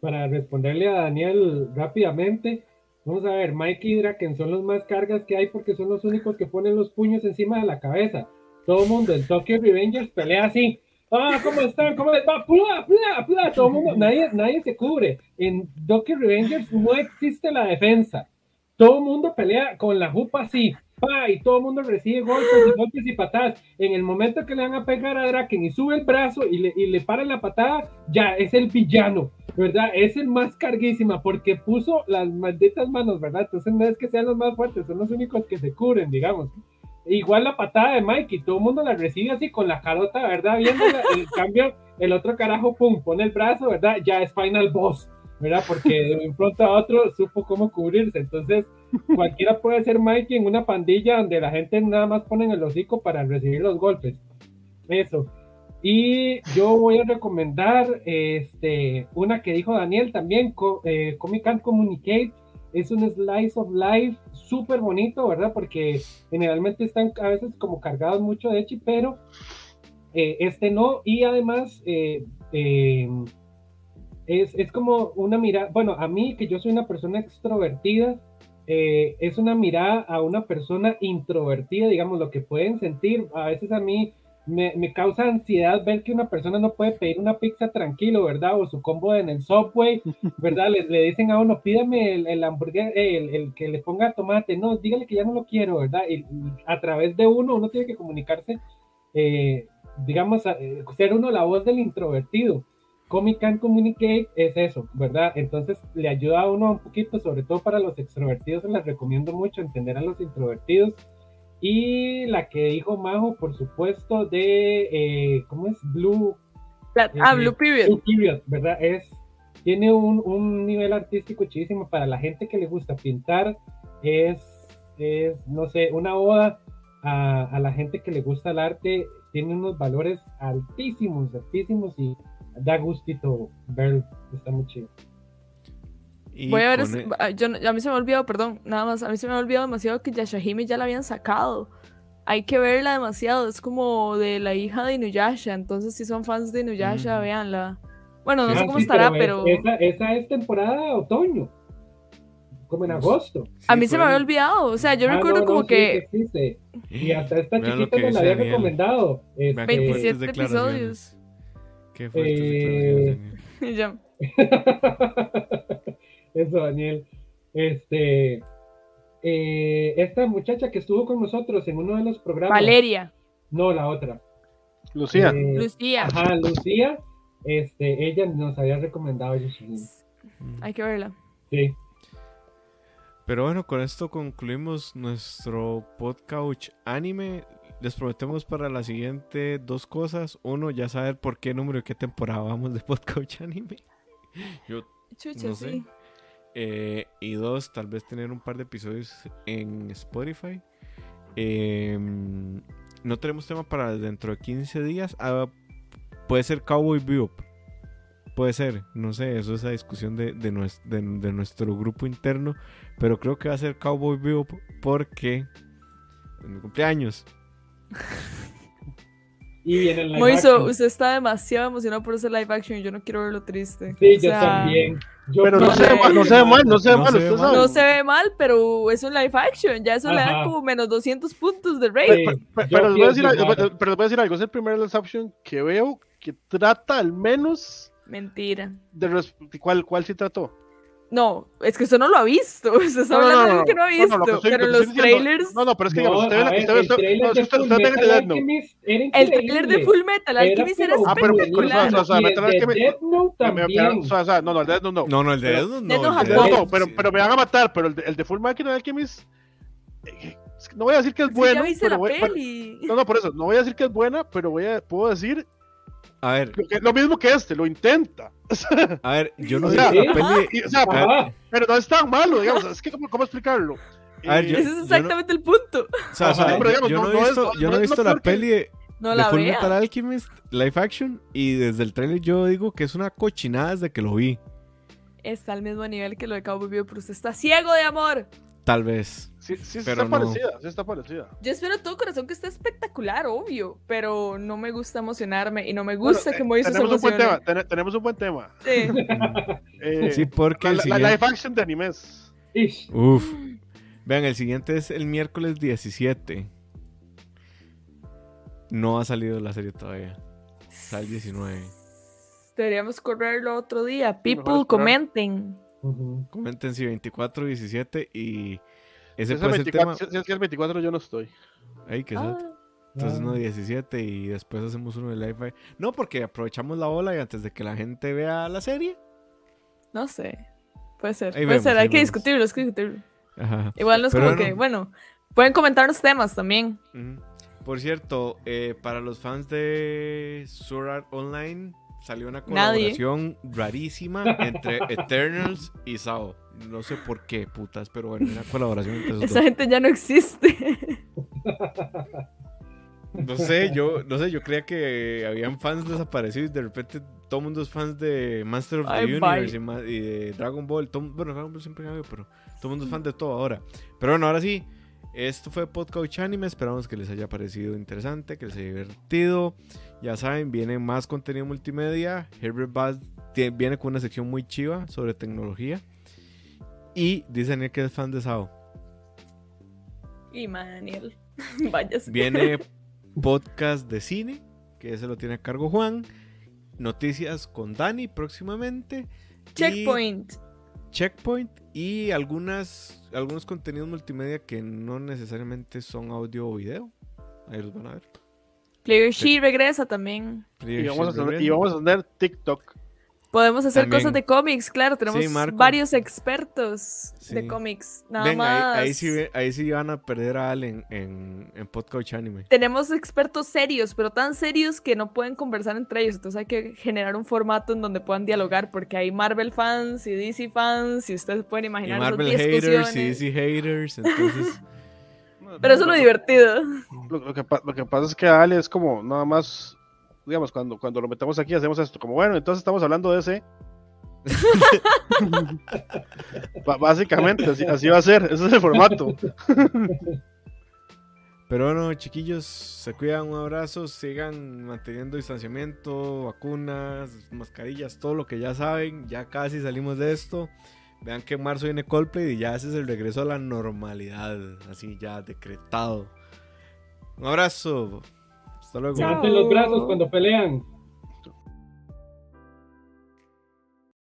Para responderle a Daniel rápidamente, vamos a ver, Mike y Draken son los más cargas que hay porque son los únicos que ponen los puños encima de la cabeza. Todo el mundo en Tokyo Revengers pelea así. Ah, ¿cómo están? ¿Cómo les va? ¡Pula, pula, pula! Todo el mundo, nadie, nadie se cubre. En Tokyo Revengers no existe la defensa. Todo el mundo pelea con la jupa así. ¡Pa! Y todo el mundo recibe golpes y golpes y patadas. En el momento que le van a pegar a Draken y sube el brazo y le, y le para la patada, ya es el villano. ¿verdad? Es el más carguísima porque puso las malditas manos, ¿verdad? Entonces no es que sean los más fuertes, son los únicos que se cubren, digamos. Igual la patada de Mike y todo el mundo la recibe así con la carota, ¿verdad? Viendo el cambio, el otro carajo, pum, pone el brazo, ¿verdad? Ya es Final Boss, ¿verdad? Porque de un pronto a otro supo cómo cubrirse. Entonces, cualquiera puede ser Mike en una pandilla donde la gente nada más pone en el hocico para recibir los golpes. Eso. Y yo voy a recomendar este, una que dijo Daniel también, co eh, Comic Can't Communicate. Es un slice of life súper bonito, ¿verdad? Porque generalmente están a veces como cargados mucho de Echi, pero eh, este no. Y además eh, eh, es, es, como una mirada, bueno, a mí que yo soy una persona extrovertida, eh, es una mirada a una persona introvertida, digamos, lo que pueden sentir. A veces a mí me, me, causa ansiedad ver que una persona no puede pedir una pizza tranquilo, ¿verdad? O su combo en el subway, ¿verdad? Le, le dicen a uno, pídame el, el el, el, que le ponga tomate, no, dígale que ya no lo quiero, ¿verdad? Y a través de uno, uno tiene que comunicarse, eh, digamos, a, ser uno la voz del introvertido. Comic Can Communicate es eso, ¿verdad? Entonces le ayuda a uno un poquito, sobre todo para los extrovertidos, les recomiendo mucho entender a los introvertidos. Y la que dijo Majo, por supuesto, de, eh, ¿cómo es? Blue. La, ah, Blue Period. Blue Period, ¿verdad? Es tiene un, un nivel artístico muchísimo para la gente que le gusta pintar. Es, es no sé, una oda a, a la gente que le gusta el arte. Tiene unos valores altísimos, altísimos y da gustito verlo. Está muy chido. Y Voy a ver, e- ah, yo, no- a mí se me ha olvidado, perdón, nada más, a mí se me ha olvidado demasiado que Yashahime ya la habían sacado. Hay que verla demasiado, es como de la hija de Inuyasha, entonces si son fans de Inuyasha, Ujú. véanla. Bueno, no Sí. sé Ah, cómo sí, estará, es- pero Esa, esa es temporada otoño. Como en agosto. a mí se me había olvidado, o sea, yo Ah, recuerdo no, como sí, que. Y hasta esta Vean chiquita nos la había Daniel. recomendado. Este, qué fuertes 27 declaraciones. episodios. Qué Eh. Eso, Daniel. Este, eh, esta muchacha que estuvo con nosotros en uno de los programas. Valeria, No, la otra. Lucía. Eh, Lucía, Ajá, Lucía. Este, ella nos había recomendado hay que verla. Sí. Pero bueno, con esto concluimos nuestro podcast anime. Les prometemos para la siguiente dos cosas. Uno, ya saber por qué número y qué temporada vamos de podcast anime. Yo, Chucha, No sé. sí. eh, y dos, tal vez tener un par de episodios en Spotify. Em, no tenemos tema para dentro de 15 días. Ah, puede ser Cowboy Bebop. Puede ser, no sé, eso es la discusión de, de, nues- de- de nuestro grupo interno. Pero creo que va a ser Cowboy Bebop porque es mi cumpleaños. Y viene el live Moiso, action. usted está demasiado emocionado por ese live action, yo no quiero verlo triste. Sí, O yo sea, también. Yo Pero no no se ve mal, no se ve mal, no se ve No mal, se ve usted mal. sabe. No se ve mal, pero es un live action. Ya eso le da como menos 200 puntos de Sí, yo Pero les voy a decir algo, igual. pero les voy a decir algo, es el primer live action que veo que trata al menos Mentira. de ¿cuál, cuál sí trató? No, es que usted no lo ha visto. Usted está No, no, hablando de no, algo que no ha no, visto. no, lo estoy- pero lo los diciendo- trailers. No, no, pero es que No, digamos, usted ve a la- ver, usted el usted- trailer no, de usted- Metal. Alchemist era El trailer de. Full Metal Era Alchemist era pero Ah, pero- pero- espectacular. o sea, o sea, Y Metal Alchemist- no, no, el Death Note no. No, no, el de Pero- Death Note no. No, no, pero, pero me van a matar, pero el de, el de Full Metal Alchemist, eh, no voy a decir que es Sí, bueno, ya viste pero la voy- pero- peli. no, no, por eso, no voy a decir que es buena, pero voy a, puedo decir A ver, lo, que- lo mismo que este, lo intenta. a ver, yo no sé o sea, pero, no es tan malo, digamos, es que, ¿cómo, cómo explicarlo? A ver, Eh, yo- Ese es exactamente el punto. O sea, Ajá. Pero digamos, yo no- no no he visto, no- yo no he visto la peli de, No de la Full vea. Metal Alchemist live action y desde el trailer yo digo que es una cochinada desde que lo vi. Está al mismo nivel que lo de Cowboy Bebop, pero usted está ciego de amor. Tal vez. Sí, sí, sí Pero está no. parecida, sí está parecida. Yo espero todo corazón que esté espectacular, obvio, pero no me gusta emocionarme y no me gusta Bueno, que eh, Moiso se tenemos un buen tema, ten- tenemos un buen tema. Sí. Eh, Sí, porque la, el la- la siguiente... live action de animes. Ish. Uf. Vean, el siguiente es el miércoles 17. No ha salido la serie todavía. Sale el 19. Deberíamos correrlo otro día. People esperar. Comenten. Si 24 17 y ese Si es, el puede ser el 24, tema. si- si es que el 24 yo no estoy. Ay, qué Ah, sad. Entonces Ah. no 17 y después hacemos uno de live. No, porque aprovechamos la ola y antes de que la gente vea la serie. no sé. Puede ser. Ahí Puede vemos, ser. ahí Hay que discutirlo, hay que discutirlo. Ajá. Igual no es Pero como bueno. que, bueno, pueden comentar los temas también. Por cierto, eh, para los fans de Sword Art Online salió una Nadie. colaboración rarísima entre Eternals y Sao. No sé por qué, putas, pero bueno, una colaboración entre esos Esa dos. gente ya no existe. No sé, yo, no sé, yo creía que habían fans desaparecidos y de repente todo el mundo es fans de Master of the Ay. Universe y, de Dragon Ball. Todo- bueno, Dragon Ball siempre habido, pero todo el mundo es fan de todo ahora. Pero bueno, ahora sí, esto fue Podcast Anime. Esperamos que les haya parecido interesante, que les haya divertido. Ya saben, viene más contenido multimedia. Herbert Bass viene con una sección muy chiva sobre tecnología. Y dice Daniel que es fan de Sao. y Daniel, váyase. Viene podcast de cine, que ese lo tiene a cargo Juan. Noticias con Dani próximamente. y Checkpoint. Checkpoint y algunas, algunos contenidos multimedia que no necesariamente son audio o video. Ahí los van a ver. Player She regresa también. Y vamos, a tener, y vamos a tener TikTok. Podemos hacer También. cosas de cómics, claro, tenemos varios expertos Sí. de cómics. Nada Ven, más. ahí, ahí, sí, ve- ahí sí van a perder a Al en, en, en Podcast Anime. Tenemos expertos serios, pero tan serios que no pueden conversar entre ellos. Entonces hay que generar un formato en donde puedan dialogar, porque hay Marvel fans y DC fans, y ustedes pueden Y imaginar esas Marvel haters y. DC haters, entonces... Pero eso es lo divertido. Lo, lo que, pa- lo que pasa es que Ale es como nada más, digamos, cuando, cuando lo metemos aquí hacemos esto, como bueno, entonces estamos hablando de ese. Básicamente, así, así va a ser, ese es el formato. Pero bueno, chiquillos, se cuidan, un abrazo, sigan manteniendo distanciamiento, vacunas, mascarillas, todo lo que ya saben, ya casi salimos de esto. Vean que en marzo viene Coldplay y ya ese es el regreso a la normalidad, así ya decretado. Un abrazo, hasta luego. Levanten los brazos cuando pelean.